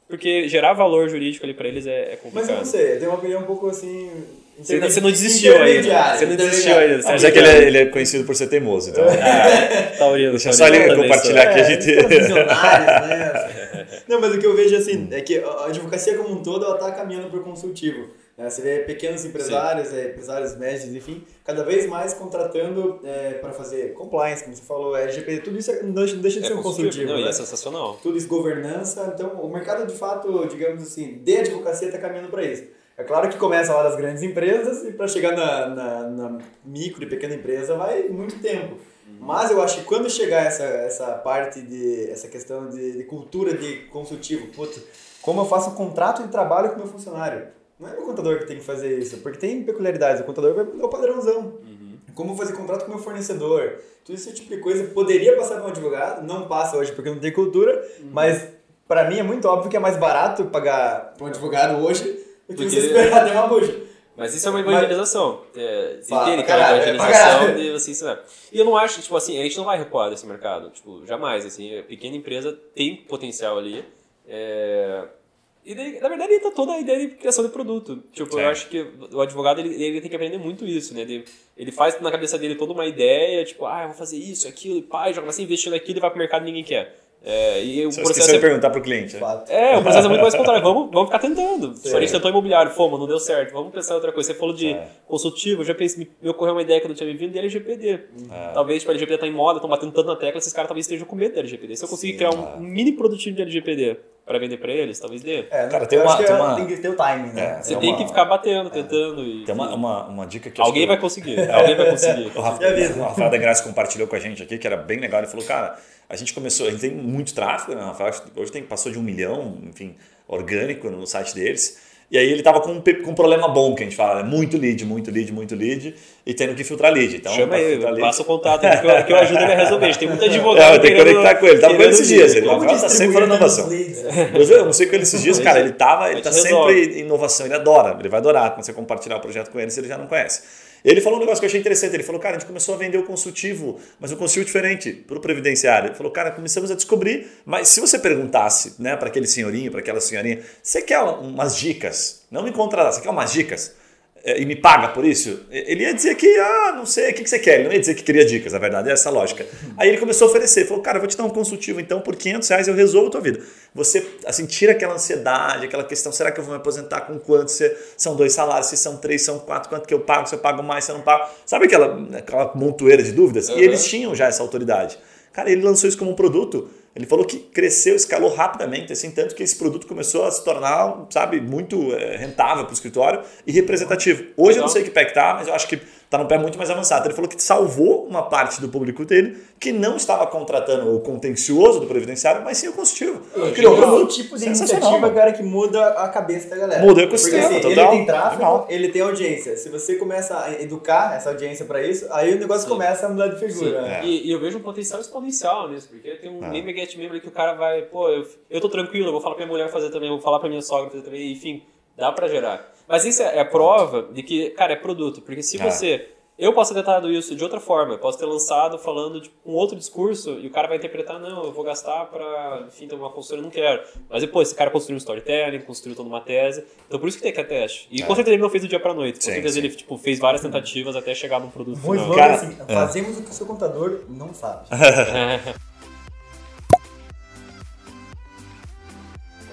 S2: Porque gerar valor jurídico ali pra eles é, é
S3: Mas
S2: complicado.
S3: eu não sei, eu tenho uma opinião um pouco assim.
S2: Você não- você não desistiu ainda. Você não desistiu ainda. Você
S1: Mas é que ele é, ele é conhecido por ser teimoso. Então,
S2: Ah, taurino,
S1: Deixa só
S2: taurino
S1: ele
S2: também
S1: compartilhar aqui. a
S3: É,
S1: gente-
S3: visionários, né? Não, mas o que eu vejo assim é que a advocacia como um todo ela está caminhando para o consultivo. né? Você vê pequenos empresários, é, empresários médios, enfim, cada vez mais contratando para fazer compliance, como você falou, LGPD, tudo isso é- não deixa, de
S2: É
S3: ser um consultivo.
S2: Não,
S3: né?
S2: é sensacional.
S3: tudo isso governança. Então, o mercado de fato, digamos assim, de advocacia está caminhando para isso. É claro que começa lá das grandes empresas e para chegar na, na, na micro e pequena empresa vai muito tempo. Mas eu acho que quando chegar essa, essa parte de essa questão de, de cultura de consultivo, putz, como eu faço um contrato de trabalho com meu funcionário? Não é o contador que tem que fazer isso, porque tem peculiaridades. O contador vai dar o padrãozão. Como fazer contrato com meu fornecedor. Tudo esse tipo de coisa poderia passar para um advogado, não passa hoje porque não tem cultura, mas para mim é muito óbvio que é mais barato pagar para um advogado hoje do que
S2: Do
S3: você
S2: que-
S3: esperar ter uma bucha.
S2: Mas isso é uma evangelização. É, você
S3: Fala,
S2: entende que é uma
S3: caralho, é
S2: evangelização
S3: caralho.
S2: de você ensinar. E eu não acho, tipo assim, a gente não vai recuar desse mercado. Tipo, jamais. Assim, a pequena empresa tem potencial ali. É, E daí, na verdade, tá toda a ideia de criação de produto. Tipo,
S1: É.
S2: eu acho que o advogado ele, ele tem que aprender muito isso, né? Ele, ele faz na cabeça dele toda uma ideia, tipo, ah, eu vou fazer isso, aquilo, e pá, joga assim, investir naquilo e vai pro mercado e ninguém quer. É, e o
S1: Você
S2: processo é
S1: perguntar pro cliente. né?
S2: É, o processo é muito mais contrário. Vamos, vamos ficar tentando.
S3: Sim.
S2: A gente tentou imobiliário, fomos, não deu certo. Vamos pensar em outra coisa. Você falou de
S1: É.
S2: consultivo, eu já pensei, me ocorreu uma ideia que eu não tinha me vindo de LGPD.
S1: É.
S2: Talvez, tipo, a LGPD tá em moda, estão batendo tanto na tecla, esses caras talvez estejam com medo da LGPD. Se eu conseguir criar um
S1: é.
S2: mini produtinho de LGPD para vender para eles, talvez dê.
S3: É,
S1: Cara, tem uma- tem
S3: é-
S1: uma-
S3: tem que ter o timing, né?
S1: É,
S2: Você
S1: é
S2: tem
S1: uma-
S2: que ficar batendo, tentando. E,
S1: Tem uma, uma, uma dica que
S2: Alguém
S1: que-
S2: vai conseguir. Alguém vai conseguir.
S1: O Rafa-
S3: E a vida?
S1: o Rafael da Graça compartilhou com a gente aqui, que era bem legal. Ele falou, cara, a gente começou, a gente tem muito tráfego, né, Rafael? Hoje tem, passou de um milhão, enfim, orgânico no site deles. E aí ele tava com um, com um problema bom, que a gente fala, né? muito lead, muito lead, muito lead, e tendo que filtrar lead. Então,
S2: Chama ele,
S1: lead-
S2: passa o contato que eu, que eu ajudo ele a resolver. A gente tem muito advogado.
S1: É, eu tenho que conectar com ele. Tava com ele esses dias. Ele
S3: Como
S1: tá sempre falando inovação. Eu, eu não sei com ele esses dias, cara, ele tava, ele tá sempre em inovação, ele adora, ele vai adorar quando você compartilhar o projeto com ele se ele já não conhece. Ele falou um negócio que eu achei interessante, ele falou, cara, a gente começou a vender o consultivo, mas um consultivo diferente, para o previdenciário. Ele falou, cara, começamos a descobrir, mas se você perguntasse, né, para aquele senhorinho, para aquela senhorinha, você quer umas dicas? Não me contratar, você quer umas dicas? É, E me paga por isso? Ele ia dizer que, ah, não sei, o que que você quer? Ele não ia dizer que queria dicas, na verdade, é essa a lógica. Aí ele começou a oferecer, falou, cara, eu vou te dar um consultivo, então por 500 reais eu resolvo a tua vida. Você, assim, tira aquela ansiedade, aquela questão, será que eu vou me aposentar com quanto? Se são dois salários, se são três, são quatro, quanto que eu pago, se eu pago mais, se eu não pago. Sabe aquela, aquela montoeira de dúvidas?
S2: Uhum.
S1: E eles tinham já essa autoridade. Cara, ele lançou isso como um produto. Ele falou que cresceu, escalou rapidamente, assim, tanto que esse produto começou a se tornar, sabe, muito eh, rentável para o escritório e representativo. Hoje eu não
S2: Legal.
S1: sei que pé que tá, mas eu acho que tá num pé muito mais avançado. Ele falou que salvou uma parte do público dele que não estava contratando o contencioso do previdenciário, mas sim o consultivo.
S3: Criou
S1: Criou um
S3: tipo de
S1: sensacional,
S3: iniciativa, cara, que muda a cabeça da galera.
S1: Muda o ecossistema,
S3: Porque, assim,
S1: total.
S3: Ele tem tráfego,
S1: Legal.
S3: ele tem audiência. Se você começa a educar essa audiência pra isso, aí o negócio
S2: Sim.
S3: começa a mudar de figura. né?
S1: É.
S2: E, e eu vejo um potencial exponencial nisso, porque tem um
S1: É.
S2: name get member que o cara vai, pô, eu, eu tô tranquilo, eu vou falar pra minha mulher fazer também, eu vou falar pra minha sogra fazer também, enfim, dá pra gerar. Mas isso é, é prova de que, cara, é produto, porque se
S1: É.
S2: você. Eu posso ter tratado isso de outra forma, eu posso ter lançado falando de um outro discurso e o cara vai interpretar, não, eu vou gastar pra, enfim, ter uma consultoria, eu não quero. Mas depois, esse cara construiu um storytelling, construiu toda uma tese, então por isso que tem que ter teste. E
S1: É.
S2: com certeza ele não fez do dia pra noite, com
S1: Sim,
S2: certeza
S1: sim.
S2: ele tipo, fez várias tentativas até chegar num produto final.
S1: Cara,
S3: assim,
S1: é.
S3: fazemos o que o seu contador não sabe.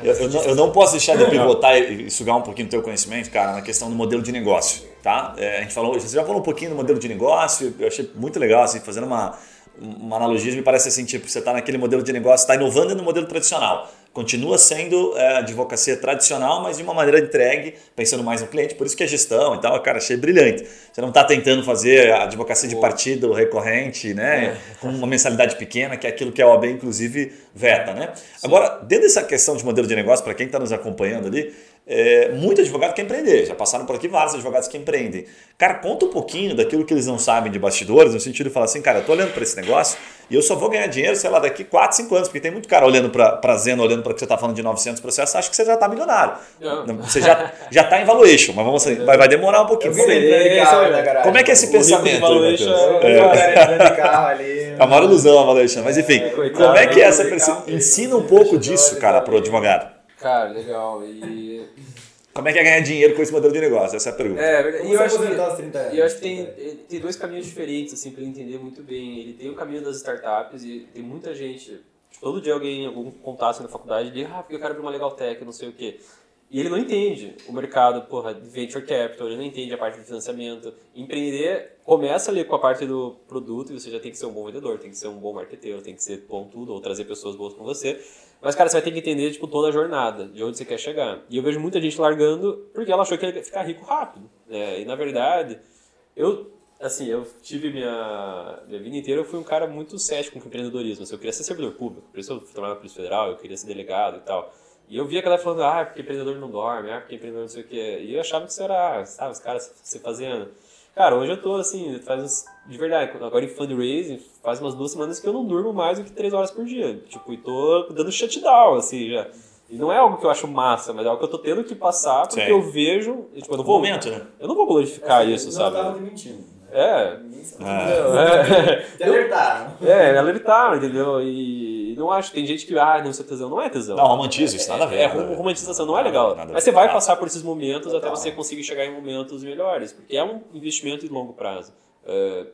S1: Eu, eu não, eu não posso deixar de pivotar e, sugar um pouquinho do teu conhecimento, cara, na questão do modelo de negócio, tá? É, a gente falou, você já falou um pouquinho do modelo de negócio, eu achei muito legal, assim, fazendo uma, uma analogia, me parece assim, tipo, você está naquele modelo de negócio, está inovando no modelo tradicional. Continua sendo é, advocacia tradicional, mas de uma maneira entregue, pensando mais no cliente, por isso que é gestão e tal, cara, achei brilhante. Você não está tentando fazer a advocacia de partido recorrente, né? Com uma mensalidade pequena, que é aquilo que a OAB, inclusive, veta, né? Agora, dentro dessa questão de modelo de negócio, para quem está nos acompanhando ali, é, muito advogado quer empreender. Já passaram por aqui vários advogados que empreendem. Cara, conta um pouquinho daquilo que eles não sabem de bastidores, no sentido de falar assim, cara, eu tô olhando para esse negócio e eu só vou ganhar dinheiro, sei lá, daqui 4, 5 anos, porque tem muito cara olhando para Zeno, olhando para que você está falando de 900 processos, acha que você já está milionário.
S2: Não.
S1: Você já, já tá em valuation, mas vamos, vai, vai demorar um pouquinho.
S3: De
S2: é.
S1: Como é que é esse
S2: O
S1: pensamento? aí,
S2: valuation é-
S3: de carro ali.
S1: É a maior ilusão a valuation, mas enfim,
S2: coitado,
S1: como é que é essa
S3: né?
S1: perce-
S3: Ele-
S1: Ensina um pouco disso, cara, para o advogado.
S2: Cara, legal. E
S1: Como é que é ganhar dinheiro com esse modelo de negócio? Essa é a pergunta.
S2: É, verdade.
S3: Como
S2: E eu acho que,
S3: aposentar aos 30 anos?
S2: eu acho que tem, tem dois caminhos diferentes, assim, pra ele entender muito bem. Ele tem o caminho das startups e tem muita gente, todo dia alguém, algum contato na faculdade, ele, ah, porque eu quero abrir uma legal tech, não sei o quê. E ele não entende o mercado, porra, venture capital, ele não entende a parte de financiamento. Empreender começa ali com a parte do produto e você já tem que ser um bom vendedor, tem que ser um bom marqueteiro, tem que ser bom tudo, ou trazer pessoas boas com você. Mas, cara, você vai ter que entender, tipo, toda a jornada, de onde você quer chegar. E eu vejo muita gente largando porque ela achou que ia ficar rico rápido. né? E, na verdade, eu, assim, eu tive minha, minha vida inteira, eu fui um cara muito cético com o empreendedorismo. Assim, eu queria ser servidor público, por isso eu trabalhava na Polícia Federal, eu queria ser delegado e tal. E eu via a galera falando, ah, porque empreendedor não dorme, ah, porque empreendedor não sei o quê. E eu achava que isso era, sabe, os caras se fazendo. Cara, hoje eu tô assim, faz uns, de verdade, agora em fundraising, faz umas duas semanas que eu não durmo mais do que três horas por dia. Tipo, e tô dando shutdown, assim, já. E não é algo que eu acho massa, mas é algo que eu tô tendo que passar porque
S1: Sim.
S2: eu vejo. Tipo, eu não vou.
S1: momento, né?
S2: Eu não vou glorificar isso,
S3: não
S2: sabe?
S3: tava mentindo.
S2: É.
S1: Ah.
S3: Te alertaram.
S2: É, ela evitar, entendeu? E não acho. Tem gente que, ah, não, isso é tesão. Não é tesão.
S1: Não, romantizo, isso nada a ver.
S2: É,
S1: nada ver.
S2: romantização não é legal.
S1: nada.
S2: Mas você vai
S1: Ah.
S2: passar por esses momentos até
S3: Total.
S2: você conseguir chegar em momentos melhores. Porque é um investimento de longo prazo. É,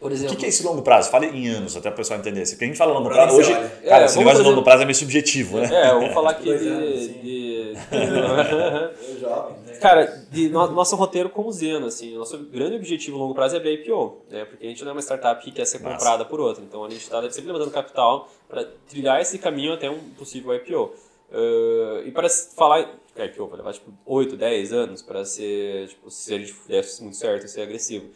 S2: por
S1: O
S2: exemplo.
S1: que, que é esse longo prazo? Fale em anos, até o pessoal entender. Porque a gente fala longo
S3: Pra
S1: prazo, hoje,
S3: olha.
S1: cara,
S2: É,
S1: esse negócio de longo prazo é meio subjetivo, né?
S2: É, vamos falar aqui
S3: Dois
S2: de.
S3: anos,
S2: de-
S3: Eu jovem.
S2: Cara, de no- nosso roteiro com o Zeno, assim, nosso grande objetivo a longo prazo é abrir IPO, né? Porque a gente não é uma startup que quer ser
S1: Massa.
S2: comprada por outra. Então a gente está sempre levantando capital para trilhar esse caminho até um possível IPO. Uh, e para falar. é, IPO vai levar tipo 8, 10 anos para ser. Tipo, se a gente desse muito certo, ser agressivo.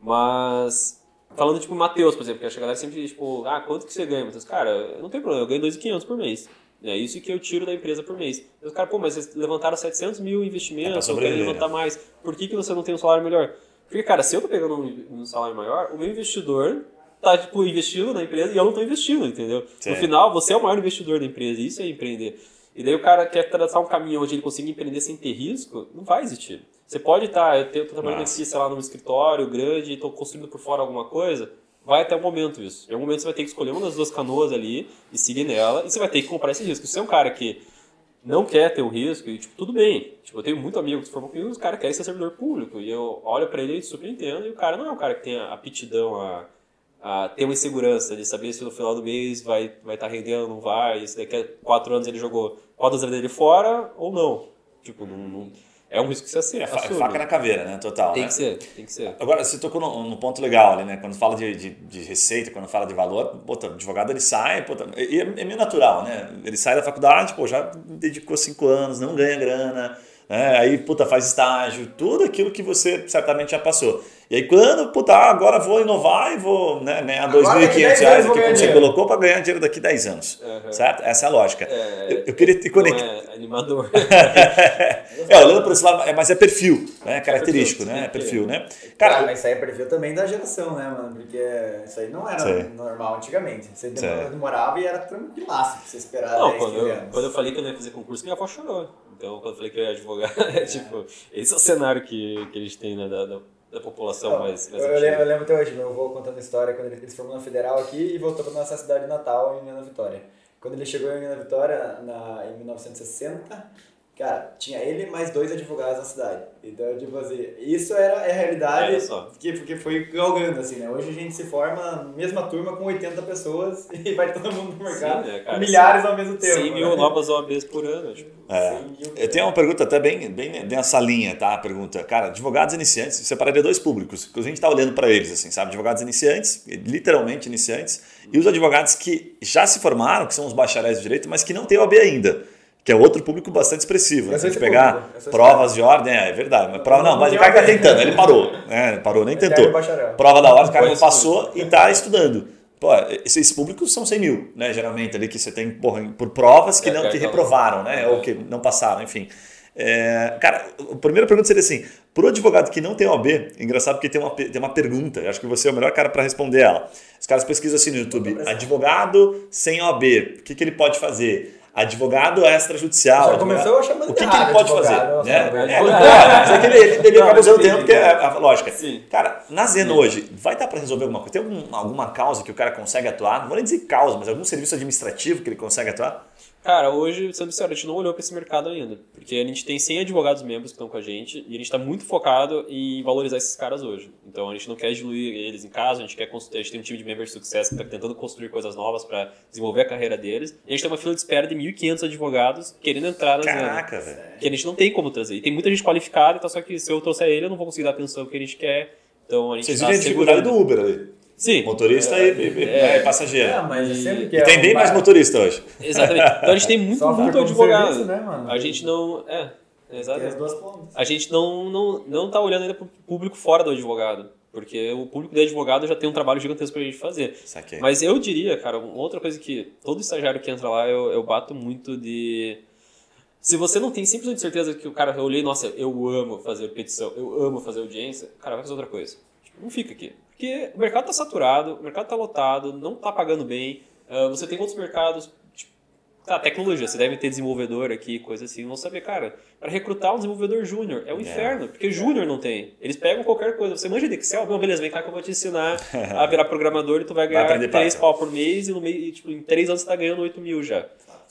S2: Mas. Falando tipo o Matheus, por exemplo, que a galera sempre, tipo, ah, quanto que você ganha? Matheus, cara, não tem problema, eu ganho 2.500 por mês. É isso que eu tiro da empresa por mês. E os caras, pô, mas vocês levantaram 700 mil
S1: É
S2: investimentos,
S1: pra
S2: eu quero levantar mais. Por que, que você não tem um salário melhor? Porque, cara, se eu tô pegando um, um salário maior, o meu investidor tá, tipo, investindo na empresa e eu não tô investindo, entendeu?
S1: Sim.
S2: No final, você é o maior investidor da empresa, isso é empreender. E daí o cara quer traçar um caminho onde ele consiga empreender sem ter risco, não vai existir. Você pode estar, eu tenho- tô trabalhando
S1: Nossa.
S2: aqui, sei lá, num escritório grande e tô construindo por fora alguma coisa, vai até o momento isso. Em algum momento você vai ter que escolher uma das duas canoas ali e seguir nela, e você vai ter que comprar esse risco. Se você é um cara que não quer ter o risco, e tipo, tudo bem. Tipo, eu tenho muito amigo que se formou comigo, os caras querem ser servidor público, e eu olho pra ele e super entendo, e o cara não é um cara que tem a aptidão a, a ter uma insegurança de saber se no final do mês vai estar vai tá rendendo, não vai, se daqui a quatro anos ele jogou quatro anos dele fora ou não. Tipo, não, não- é um risco que você assume.
S1: É fa- faca na caveira, né? Total.
S2: Tem
S1: né?
S2: que ser, tem que ser.
S1: Agora, você tocou num, num ponto legal ali, né? Quando fala de, de, de receita, quando fala de valor, puta, o advogado ele sai, puta, e é, é meio natural, né? Ele sai da faculdade, pô, já dedicou cinco anos, não ganha grana, né? Aí, puta, faz estágio, tudo aquilo que você certamente já passou. E aí, quando, puta, ah, agora vou inovar e vou né, ganhar R$
S3: Agora daqui
S1: 2.500
S3: 10
S1: reais que
S3: ganhar
S1: você colocou para ganhar dinheiro daqui 10 anos,
S2: Uhum.
S1: certo? Essa é a lógica.
S2: É,
S1: eu, eu queria te conectar.
S2: é animador.
S1: É, olhando por esse lado, é, mas é perfil, né? Característico,
S2: perfil,
S1: né? É perfil, né?
S3: Cara,
S1: Cara,
S3: mas isso aí é perfil também da geração, né, mano? Porque isso aí não era
S1: Sei.
S3: normal antigamente. Você demorava, demorava e era tranquilaço pra você esperar
S2: Não,
S3: 10,
S2: quando
S3: 15
S2: eu,
S3: anos.
S2: quando eu falei que eu não ia fazer concurso, minha avó chorou. Então, quando eu falei que eu ia advogar, é tipo, esse é o cenário que, que a gente tem né, da, da, da população
S3: Não,
S2: mais, mais
S3: eu, eu lembro até hoje, meu avô contando a história quando ele, ele se formou na Federal aqui e voltou para nossa cidade natal, em Minas Vitória. Quando ele chegou em Minas Vitória, na, em 1960, cara, tinha ele mais dois advogados na cidade. Então, tipo assim, isso era é a realidade
S2: Olha só.
S3: que, porque foi galgando, assim, né? Hoje a gente se forma, mesma turma, com 80 pessoas e vai todo mundo no mercado,
S2: Sim, né, cara?
S3: milhares ao mesmo tempo.
S2: 100 mil
S3: né?
S2: novas OABs por ano. Tipo.
S1: É.
S3: 100 mil.
S1: Eu tenho uma pergunta até bem, bem nessa linha, tá? A pergunta. Cara, advogados iniciantes, separaria dois públicos, que a gente está olhando para eles, assim, sabe? Advogados iniciantes, literalmente iniciantes, e os advogados que já se formaram, que são os bacharéis de direito, mas que não têm OAB ainda, que é outro público bastante expressivo. Né? Se a gente pegar
S3: público,
S1: provas de ordem, é, é verdade, mas prova, não, mas o cara está tentando, ele parou, né? Ele parou, nem
S3: Eterno
S1: tentou. Prova da ordem, o cara não passou e está estudando. Pô, esses públicos são 100 mil, né? Geralmente ali que você tem porra, por provas que,
S2: É,
S1: não, que
S2: tá
S1: reprovaram, né?
S2: É.
S1: Ou que não passaram, enfim. É, cara, a primeira pergunta seria assim: pro advogado que não tem OAB, engraçado porque tem uma, tem uma pergunta, acho que você é o melhor cara para responder ela. Os caras pesquisam assim no YouTube: advogado sem OAB, o que, que ele pode fazer? Advogado extrajudicial.
S3: Já
S1: advogado-
S3: começou chamando
S1: O que, que ele
S3: errado,
S1: pode fazer?
S3: advogado,
S1: Né? É, mas é que ele, ele, ele acaba usando o termo porque é a, a lógica.
S2: Sim.
S1: Cara, na Zeno hoje, vai dar para resolver alguma coisa? Tem algum- alguma causa que o cara consegue atuar? Não vou nem dizer causa, mas algum serviço administrativo que ele consegue atuar?
S2: Cara, hoje, sendo sincero, a gente não olhou para esse mercado ainda. Porque a gente tem 100 advogados membros que estão com a gente e a gente está muito focado em valorizar esses caras hoje. Então a gente não quer diluir eles em casa, a gente quer construir, a gente tem um time de member success que está tentando construir coisas novas para desenvolver a carreira deles. E a gente tem uma fila de espera de 1.500 advogados querendo entrar na Zeno.
S1: Caraca, velho.
S2: Que a gente não tem como trazer. E tem muita gente qualificada, então só que se eu trouxer ele, eu não vou conseguir dar atenção que a gente quer. Então a gente
S1: Vocês
S2: tá
S1: vivem a dificuldade do Uber ali.
S2: Sim.
S1: Motorista e, e- e-
S2: É.
S1: é, passageiro.
S3: É, mas é que
S1: E
S3: é
S1: tem
S3: um
S1: bem mais
S3: bar-
S1: motorista hoje.
S2: Exatamente. Então a gente tem muito, muito advogado.
S3: serviço, né, mano?
S2: A gente não. É,
S3: Tem
S2: exatamente.
S3: as duas pontas.
S2: A gente não, não, não tá olhando ainda pro público fora do advogado. Porque o público do advogado já tem um trabalho gigantesco pra gente fazer.
S1: Saquei.
S2: Mas eu diria, cara, uma outra coisa que todo estagiário que entra lá, eu, eu bato muito de. Se você não tem simplesmente certeza que o cara, eu olhei, nossa, eu amo fazer petição, eu amo fazer audiência, cara, vai fazer outra coisa. Tipo, não fica aqui. Porque o mercado tá saturado, o mercado tá lotado, não tá pagando bem. ah, você tem outros mercados, tipo, tá, tecnologia, você deve ter desenvolvedor aqui, coisa assim. Vão saber, cara, para recrutar um desenvolvedor júnior é um inferno, porque júnior não tem. Eles pegam qualquer coisa. Você manja de Excel, não, beleza, vem cá que eu vou te ensinar a virar programador e tu vai ganhar
S1: aprender
S2: 3
S1: Python.
S2: pau por mês e, no e, tipo, em 3 anos você tá ganhando 8 mil já.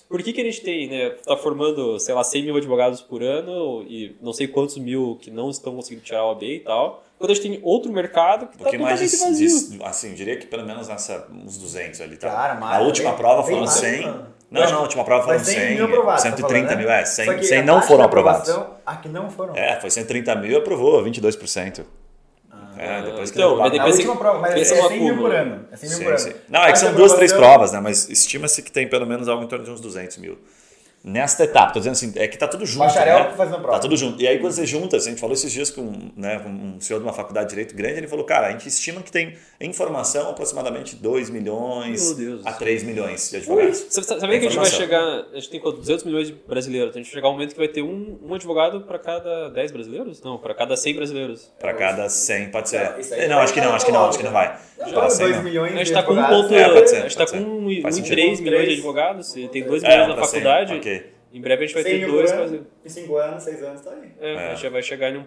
S2: Por que, que a gente tem, né? Tá formando, sei lá, 100 mil advogados por ano e não sei quantos mil que não estão conseguindo tirar o AB e tal. Quando a gente tem outro mercado que tá
S1: mais
S2: totalmente
S1: de,
S2: vazio.
S1: de- assim, diria que pelo menos nessa, uns 200 ali, tá?
S3: Cara,
S1: A
S3: mais,
S1: última
S3: bem-
S1: prova foram
S3: mais,
S1: 100.
S3: mano.
S1: Não, não, a última prova foram
S3: Mas 100
S1: 100,
S3: mil aprovados, tá
S1: 130
S3: falando, né?
S1: mil, é,
S3: Só
S1: 100,
S3: que
S1: 100
S3: a
S1: não foram aprovados.
S3: Ah, que não foram.
S1: É, foi 130 mil e aprovou, 22%. é, depois que
S2: então, mas
S3: Na
S2: depois
S3: última prova, mas é
S2: pensa no
S3: 100 mil
S2: acúmulo.
S3: por ano. É 100 mil
S1: Sim,
S3: por ano.
S1: sim. Não, é que são duas, três provas, né? Mas estima-se que tem pelo menos algo em torno de uns 200 mil. Nesta etapa. Tô dizendo assim, é que tá tudo junto.
S3: Bacharel
S1: né?
S3: fazendo prova.
S1: Tá tudo junto. E aí quando você junta, assim, a gente falou esses dias com, né, com um senhor de uma faculdade de Direito grande, ele falou, cara, a gente estima que tem em formação aproximadamente 2 milhões a 3 milhões de advogados.
S2: Você sabe que a gente vai chegar. A gente tem quanto? 200 milhões de brasileiros. Então a gente vai chegar um momento que vai ter um, um advogado para cada 10 brasileiros? Não, para cada 100 brasileiros.
S1: Para cada 100, pode ser.
S3: Não, aí
S1: Não, acho que não, acho que não, acho que não vai.
S3: Não,
S1: Para 100
S3: 2
S1: não.
S3: milhões
S2: A gente
S3: de
S2: tá com um
S3: advogados.
S2: ponto.
S1: É,
S2: a gente tá
S1: pode
S2: com
S1: ser.
S2: um, um,
S1: Faz
S2: um
S1: sentido.
S2: 3 milhões de advogados, e tem 2
S1: É,
S2: milhões na
S1: pra 100,
S2: faculdade. Em breve a gente vai
S3: 100
S2: ter dois.
S3: por
S2: mas-
S3: ano, em 5 anos, 6 anos, tá aí.
S2: É,
S1: É.
S2: a gente já vai chegar em um,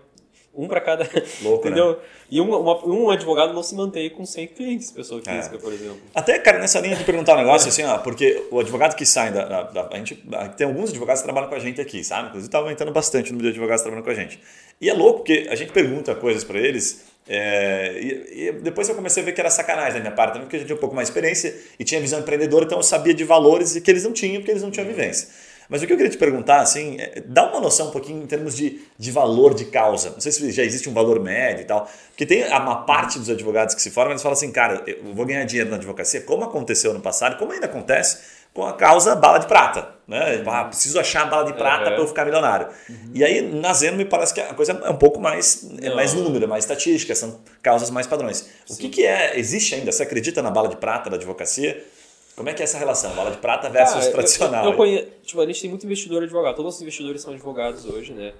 S2: um para cada.
S1: Louco, né?
S2: entendeu? E um, uma- um advogado não se mantém com 100 clientes, pessoa
S1: É.
S2: física, por exemplo.
S1: Até, cara, nessa linha de perguntar um negócio assim, ó, porque o advogado que sai da. da- da- a gente, tem alguns advogados que trabalham com a gente aqui, sabe? Inclusive, tá aumentando bastante o número de advogados trabalhando com a gente. E é louco, porque a gente pergunta coisas para eles. é, e, e depois eu comecei a ver que era sacanagem da minha parte, também, porque a gente tinha um pouco mais de experiência e tinha visão empreendedora, então eu sabia de valores e que eles não tinham, porque eles não tinham vivência. Mas o que eu queria te perguntar, assim, é, dá uma noção um pouquinho em termos de, de valor de causa. Não sei se já existe um valor médio e tal. Porque tem uma parte dos advogados que se formam, eles falam assim, cara, eu vou ganhar dinheiro na advocacia, como aconteceu no passado, como ainda acontece com a causa bala de prata. Né? Ah, preciso achar a bala de prata
S2: Uhum.
S1: para eu ficar milionário. E aí, na Zeno, me parece que a coisa é um pouco mais, é
S2: Não.
S1: mais número, é mais estatística, são causas mais padrões. O que, que é, existe ainda? Você acredita na bala de prata da advocacia? Como é que é essa relação? Bala de prata versus
S2: eu-
S1: tradicional?
S2: Eu, eu conheço, tipo, a gente tem muito investidor advogado. Todos os investidores são advogados hoje, né?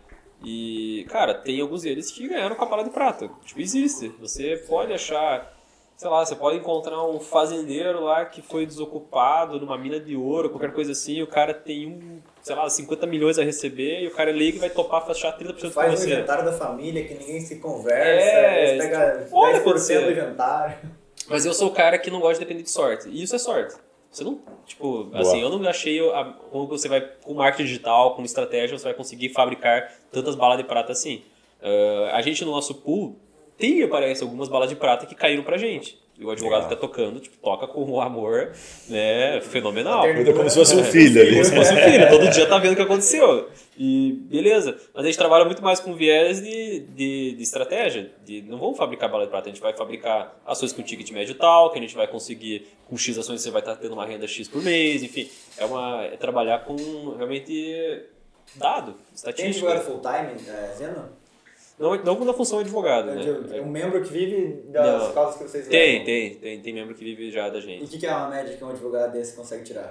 S2: E, cara, tem alguns deles que ganharam com a bala de prata. Tipo, existe. Você pode achar, sei lá, você pode encontrar um fazendeiro lá que foi desocupado numa mina de ouro, qualquer coisa assim, e o cara tem um, sei lá, 50 milhões a receber, e o cara é leigo e vai topar fechar 30% com
S3: Faz um
S2: você.
S3: inventário da família que ninguém se conversa,
S2: É,
S3: eles pegam
S2: pode
S3: 10%
S2: acontecer.
S3: do inventário.
S2: Mas eu sou o cara que não gosta de depender de sorte. E isso é sorte. Você não, tipo,
S1: Boa.
S2: assim, eu não achei a, como você vai, com marketing digital, com estratégia, você vai conseguir fabricar tantas balas de prata assim. Ah, a gente no nosso pool tem, parece, algumas balas de prata que caíram pra gente. E o advogado
S1: Legal.
S2: tá tocando, tipo, toca com um amor, né, fenomenal.
S1: Cuida como se fosse um filho ali.
S2: Como se fosse um filho, todo dia tá vendo o que aconteceu. E beleza. Mas a gente trabalha muito mais com viés de, de, de estratégia. De, não vamos fabricar bala de prata, a gente vai fabricar ações com ticket médio tal, que a gente vai conseguir, com X ações você vai estar tendo uma renda X por mês, enfim. É, uma, é trabalhar com realmente dado,
S3: Tem
S2: estatística.
S3: advogado full time, é, Zeno?
S2: Não, não na função de advogado, né?
S3: É um membro que vive das
S2: Não.
S3: causas que vocês
S2: Tem,
S3: levam.
S2: tem, tem, tem membro que vive já da
S3: E
S2: gente.
S3: o que, que é uma média que um advogado desse consegue tirar?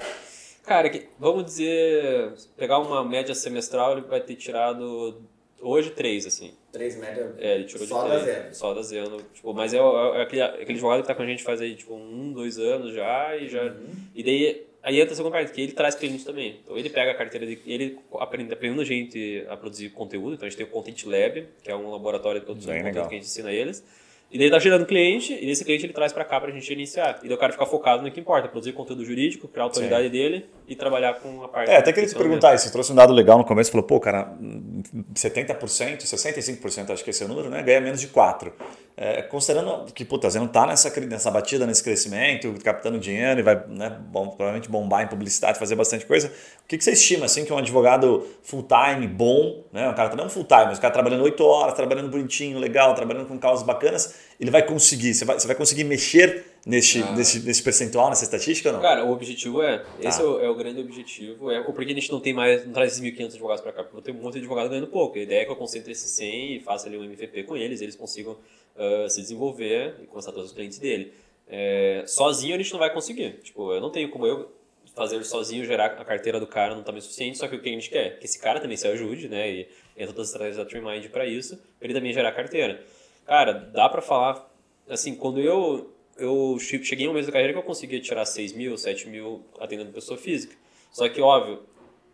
S2: Cara, que- vamos dizer, pegar uma média semestral, ele vai ter tirado hoje três, assim.
S3: Três média
S2: É, ele tirou
S3: só
S2: de
S3: da
S2: três.
S3: zero.
S2: Só da Zeno. Tipo, mas é, o- é aquele, aquele advogado que tá com a gente faz aí, tipo, um, dois anos já, e já.
S3: Uhum.
S2: E daí aí entra a segunda parte, que ele traz cliente também. Então ele pega a carteira de. Ele aprende, aprendendo a gente a produzir conteúdo. Então a gente tem o Content Lab, que é um laboratório de produção de conteúdo que a gente ensina eles. E daí ele tá gerando cliente, e esse cliente ele traz pra cá pra gente iniciar. E daí o cara fica focado no que importa, produzir conteúdo jurídico, criar a autoridade dele e trabalhar com a parte
S1: É, até queria te perguntar isso. Você trouxe um dado legal no começo, falou, pô, cara, 70%, 65%, acho que esse é o número, né? Ganha menos de 4%. É, considerando que, puta, você não tá nessa, nessa batida, nesse crescimento, captando dinheiro e vai, né, bom, provavelmente bombar em publicidade, fazer bastante coisa. O que, que você estima, assim, que um advogado full-time, bom, né? Um cara não full-time, mas o cara trabalhando 8 horas, trabalhando bonitinho, legal, trabalhando com causas bacanas, ele vai conseguir, você vai, você vai conseguir mexer nesse,
S2: Ah.
S1: nesse, nesse percentual, nessa estatística ou não?
S2: Cara, o objetivo é. Esse
S1: Tá.
S2: é, o, é o grande objetivo. É, porque a gente não tem mais. Não traz esses 1.500 advogados pra cá. Porque eu tenho um monte de advogado ganhando pouco. A ideia é que eu concentre esses 100 e faça ali um MVP com eles, eles consigam ah, se desenvolver e começar todos os clientes dele. É, sozinho a gente não vai conseguir. Tipo, eu não tenho como eu fazer sozinho gerar a carteira do cara no tamanho suficiente, só que o que a gente quer? Que esse cara também se ajude, né? E entra todas as estratégias da TreeMind para isso, pra ele também gerar carteira. Cara, dá pra falar, assim, quando eu eu che- cheguei em um mês da carreira que eu conseguia tirar 6 mil, 7 mil atendendo pessoa física. Só que, óbvio,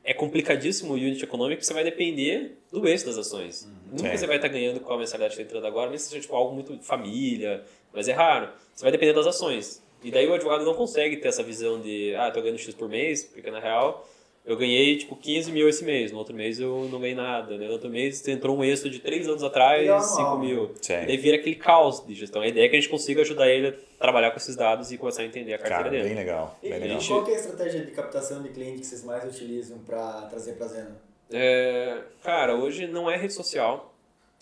S2: é complicadíssimo o unit econômico você vai depender do eixo das ações. Nunca
S1: Sim.
S2: você vai estar ganhando com a mensalidade que está entrando agora, mesmo que seja tipo, algo muito família, mas é raro. Você vai depender das ações. E daí o advogado não consegue ter essa visão de, ah, tô ganhando X por mês, porque na real eu ganhei tipo 15 mil esse mês, no outro mês eu não ganhei nada, né? no outro mês entrou um êxito de 3 anos atrás,
S3: Legal,
S2: 5
S3: não.
S2: mil.
S1: Sim.
S2: E daí vira aquele caos de gestão. A ideia é que a gente consiga ajudar ele a trabalhar com esses dados e começar a entender a carteira
S1: Cara,
S2: dele.
S1: bem legal,
S3: E,
S1: bem
S3: e
S1: legal.
S3: qual que é a estratégia de captação de cliente que vocês mais utilizam para trazer para Zeno?
S2: É, cara, hoje não é rede social.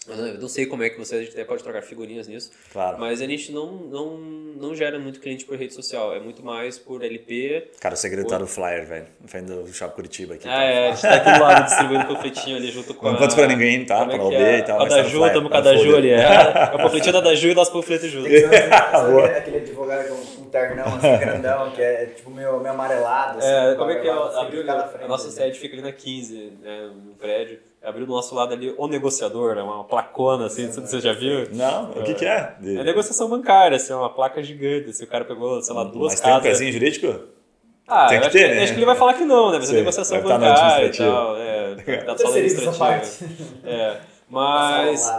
S2: Eu não sei como é que você, a gente até pode trocar figurinhas nisso.
S1: Claro.
S2: Mas a gente não, não, não gera muito cliente por rede social. É muito mais por LP.
S1: Cara, o segredo tá no flyer, velho. Na frente do Shop Curitiba aqui.
S2: Ah,
S1: tá?
S2: é, a gente tá aqui do lado distribuindo panfletinho ali junto com
S1: Não
S2: a...
S1: conto pra ninguém, tá?
S2: Como é
S1: Pra OB
S2: é?
S1: e tal. Mas tá
S2: tamo com a
S1: tá
S2: Daju ali. É, é o panfletinho da Daju e nosso panfleto junto.
S3: Aquele, advogado com um ternão assim, grandão, que é tipo meio, meio amarelado. Assim,
S2: É, como é que é?
S3: assim,
S2: Abriu, a nossa
S3: assim.
S2: sede fica ali na 15, né, no prédio. Abriu do nosso lado ali o negociador, né, uma placona assim, você já viu?
S1: Não, o que que é? De-
S2: É negociação bancária, assim, uma placa gigante. Assim, o cara pegou, sei lá, duas
S1: Mas tem um
S2: casas.
S1: pezinho jurídico?
S2: Ah,
S1: Tem que
S2: acho,
S1: ter,
S2: que,
S1: né?
S2: acho que ele vai falar que não, né? Mas é
S1: Sim,
S2: negociação
S1: vai estar no
S2: bancária e tal. É, tá só administrativo.
S3: parte.
S2: É, mas.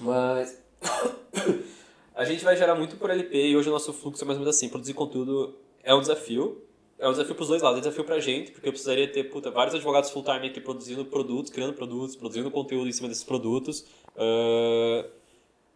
S2: Mas. a gente vai gerar muito por LP e hoje o nosso fluxo é mais ou menos assim. Produzir conteúdo é um desafio. É um desafio pros dois lados. É um desafio pra gente, porque eu precisaria ter puta, vários advogados full-time aqui produzindo produtos, criando produtos, produzindo conteúdo em cima desses produtos. Ah,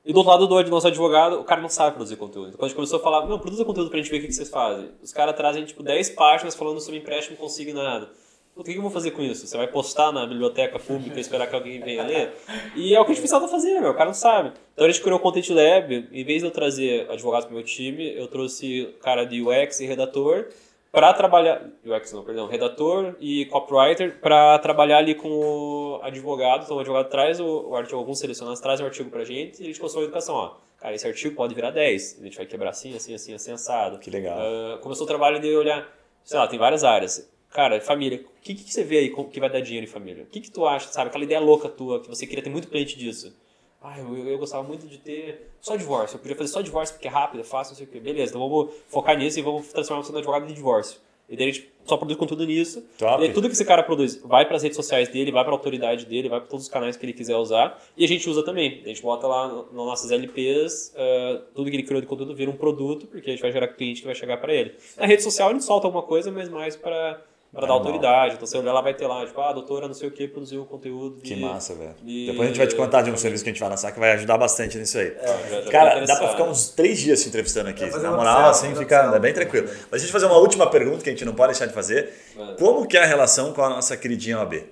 S2: e do outro lado do nosso advogado, o cara não sabe produzir conteúdo. Então, quando a gente começou a falar, não, produza conteúdo pra gente ver o que vocês fazem. Os caras trazem, tipo, 10 páginas falando sobre empréstimo consignado. O que que eu vou fazer com isso? Você vai postar na biblioteca pública e esperar que alguém venha ler? E é o que a gente precisava fazer, meu. O cara não sabe. Então a gente criou o Content Lab. Em vez de eu trazer advogados pro meu time, eu trouxe cara de UX e redator para trabalhar... UX não, perdão. Redator e copywriter para trabalhar ali com o advogado. Então o advogado traz o, o artigo, alguns selecionados trazem o artigo pra gente e a gente constrói a educação. Ó, cara, esse artigo pode virar 10. A gente vai quebrar assim, assim, assim, assim, assado.
S1: Que legal.
S2: Ah, começou o trabalho de olhar, sei lá, tem várias áreas. Cara, família, o que, que você vê aí que vai dar dinheiro em família? O que, que tu acha, sabe? Aquela ideia louca tua, que você queria ter muito cliente disso. Ah, eu, eu gostava muito de ter só divórcio. Eu podia fazer só divórcio porque é rápido, é fácil, não sei o quê. Beleza, então vamos focar nisso e vamos transformar você no advogado de divórcio. E daí a gente só produz conteúdo nisso.
S1: Top.
S2: E tudo que esse cara produz vai para as redes sociais dele, vai para a autoridade dele, vai para todos os canais que ele quiser usar. E a gente usa também. A gente bota lá nas nossas LPs, ah, tudo que ele criou de conteúdo vira um produto, porque a gente vai gerar cliente que vai chegar para ele. Na rede social a gente solta alguma coisa, mas mais para para dar autoridade. Então você olhar lá, vai ter lá, tipo, ah, a doutora não sei o que produziu conteúdo.
S1: Que
S2: de-
S1: massa, velho.
S2: de-
S1: Depois a gente vai te contar de um serviço que a gente vai lançar que vai ajudar bastante nisso aí.
S2: Já- já tô
S1: Cara, dá pra ficar uns três dias se entrevistando aqui. Na moral, assim, fica é bem tranquilo. Mas deixa eu fazer uma última pergunta que a gente não pode deixar de fazer.
S2: Manda.
S1: Como que é a relação com a nossa queridinha OAB?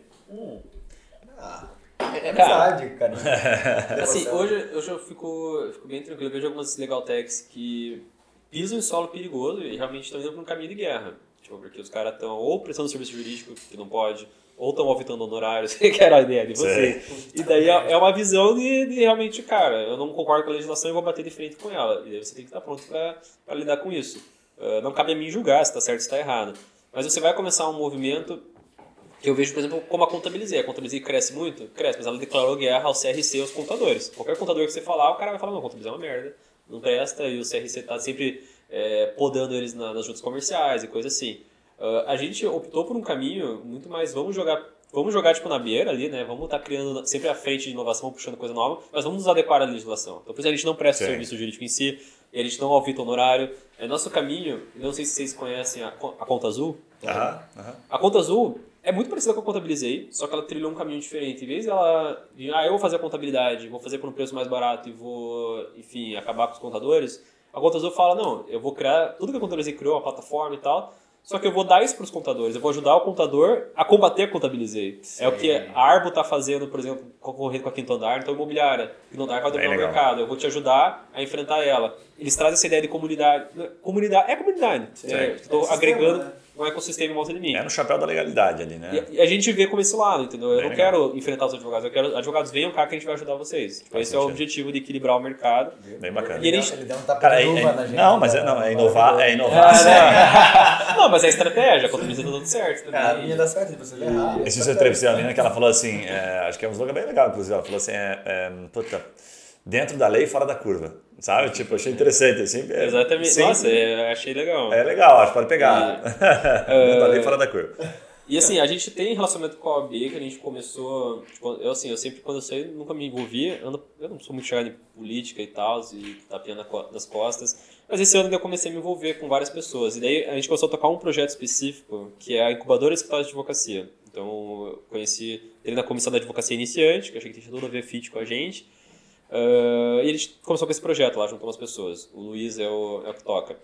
S3: Ah, é
S2: Cara.
S3: amizade, cara.
S2: Assim,
S3: Devoção.
S2: hoje, hoje eu fico, fico bem tranquilo. Eu vejo algumas legal techs que pisam em solo perigoso e realmente estão indo para um caminho de guerra. Tipo, porque os caras estão ou prestando serviço jurídico, que não pode, ou estão auditando honorários, que era a ideia de você. E daí é é uma visão de, de realmente, cara, eu não concordo com a legislação e vou bater de frente com ela. E daí você tem que estar pronto para lidar com isso. Ah, não cabe a mim julgar se está certo ou se está errado. Mas você vai começar um movimento que eu vejo, por exemplo, como a Contabilizei. A Contabilizei cresce muito? Cresce, mas ela declarou guerra ao CRC e aos contadores. Qualquer contador que você falar, o cara vai falar, não, Contabilizei é uma merda, não presta, e o CRC tá sempre é, podando eles na- nas juntas comerciais e coisa assim. Ah, a gente optou por um caminho muito mais, vamos jogar... Vamos jogar tipo na beira ali, né? Vamos estar criando sempre à frente de inovação, puxando coisa nova, mas vamos nos adequar à legislação. Então, por isso a gente não presta
S1: Sim.
S2: serviço jurídico em si, a gente não audita honorário. É nosso caminho, não sei se vocês conhecem a, a Conta Azul.
S1: Aham, aham.
S2: A Conta Azul é muito parecida com a Contabilizei, só que ela trilhou um caminho diferente. Em vez dela, de, ah, eu vou fazer a contabilidade, vou fazer por um preço mais barato e vou, enfim, acabar com os contadores, a Conta Azul fala, não, eu vou criar tudo que a Contabilizei criou, a plataforma e tal, só que eu vou dar isso para os contadores, eu vou ajudar o contador a combater a Contabilizei. É o que a Arbo está fazendo, por exemplo, concorrendo com a Quinto Andar, então imobiliária. Quinto Andar vai dominar o mercado, eu vou te ajudar a enfrentar ela. Eles trazem essa ideia de comunidade. Comunidade, é comunidade. É, Estou
S3: Ecossistema,
S2: agregando
S3: né?
S2: Um ecossistema em volta de mim.
S1: É no chapéu da legalidade ali, né?
S2: E- a gente vê como esse lado, entendeu? Eu
S1: Bem
S2: não
S1: legal.
S2: quero enfrentar os advogados, eu quero advogados venham cá que a gente vai ajudar vocês. Tipo, esse é o
S1: sentido.
S2: objetivo de equilibrar o mercado.
S1: Bem bacana.
S2: E ele-
S3: Ele deu um tapa
S1: Cara,
S3: de
S1: é-
S3: luva
S1: é-
S3: na gente.
S1: não, mas é,
S3: né?
S1: não, é inovar, é
S2: Ah,
S1: inovar. sim.
S2: não, mas é estratégia, a contabilidade tá dando certo também.
S3: Cara, a minha dá certo você errar.
S1: Esse dia eu entrevistei a menina que ela falou assim, é, acho que é um slogan bem legal, inclusive. Ela falou assim, é, é, puta, dentro da lei, fora da curva. Sabe? Tipo, achei interessante. Assim, é,
S2: Exatamente.
S1: sim,
S2: Nossa, é, achei legal.
S1: É legal, acho que pode pegar. dentro da lei, fora da curva.
S2: E assim, a gente tem relacionamento com a OAB que a gente começou. Tipo, eu assim, eu sempre, quando eu saí, nunca me envolvi. Eu não, eu não sou muito chegado em política e tal, e tapinha co- nas costas. Mas esse ano eu comecei a me envolver com várias pessoas. E daí a gente começou a tocar um projeto específico, que é a Incubadora Escritório de Advocacia. Então eu conheci ele na comissão da advocacia iniciante, que eu achei que tinha tudo a ver fit com a gente. Ah, e a gente começou com esse projeto lá, juntou umas pessoas. O Luiz é o, é o que toca,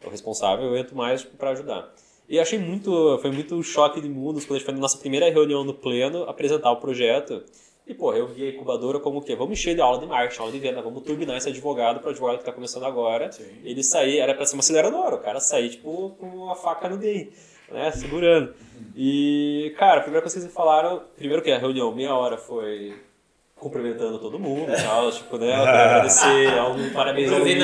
S2: é o responsável, eu entro mais para ajudar. E achei muito, foi muito choque de mundos quando a gente foi na nossa primeira reunião no pleno apresentar o projeto. E, pô, eu vi a incubadora como o quê? Vamos encher de aula de marketing, aula de venda, vamos turbinar esse advogado para o advogado que está começando agora. Sim. Ele sair, era para ser uma aceleradora, o cara sair, tipo, com uma faca no dente, né, segurando. E, cara, a primeira coisa que eles falaram, primeiro que a reunião, meia hora foi cumprimentando todo mundo e tal, tipo, né, agradecer, um parabéns ao Luiz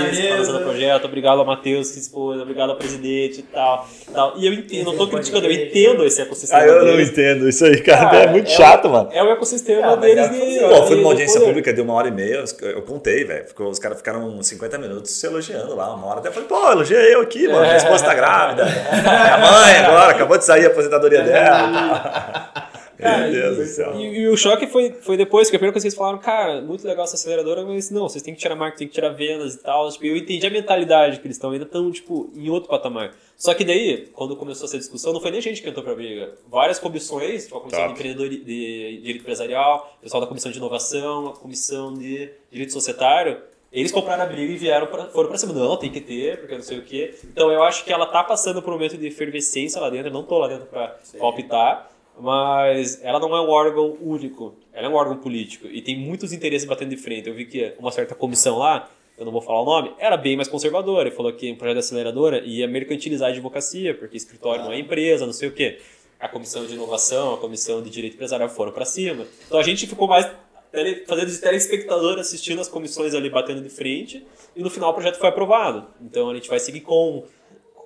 S2: por o projeto, obrigado ao Matheus que expôs, obrigado ao presidente e tal, tal. E eu entendo, não tô criticando, eu entendo esse ecossistema
S1: Ah, eu deles. não entendo isso aí, cara, cara é muito é chato, mano.
S2: É o ecossistema ah, deles de...
S1: Pô, foi numa audiência pública de uma hora e meia, eu contei, velho, os caras ficaram 50 minutos se elogiando lá, uma hora até falei, pô, elogiei eu aqui, mano, minha esposa tá grávida, minha mãe agora, acabou de sair a aposentadoria dela
S2: Cara, Meu Deus do céu. E, e, o choque foi, foi depois, que a primeira coisa que eles falaram, cara, muito legal essa aceleradora, mas não, vocês têm que tirar marketing, tem que tirar vendas e tal. Tipo, eu entendi a mentalidade que eles estão, ainda estão, tipo, em outro patamar. Só que daí, quando começou essa discussão, não foi nem a gente que entrou pra briga. Várias comissões, tipo, a comissão Top. de empreendedor de direito empresarial, o pessoal da comissão de inovação, a comissão de direito societário, eles compraram a briga e vieram pra, foram pra cima. Não, tem que ter, porque não sei o quê. Então eu acho que ela tá passando por um momento de efervescência lá dentro. Eu não tô lá dentro pra Sim. palpitar mas ela não é um órgão único, ela é um órgão político e tem muitos interesses batendo de frente. Eu vi que uma certa comissão lá, eu não vou falar o nome, era bem mais conservadora e falou que um projeto aceleradora ia mercantilizar a advocacia, porque escritório não é empresa, não sei o quê. A comissão de inovação, a comissão de direito empresarial foram para cima. Então a gente ficou mais fazendo de telespectador assistindo as comissões ali batendo de frente e no final o projeto foi aprovado. Então a gente vai seguir com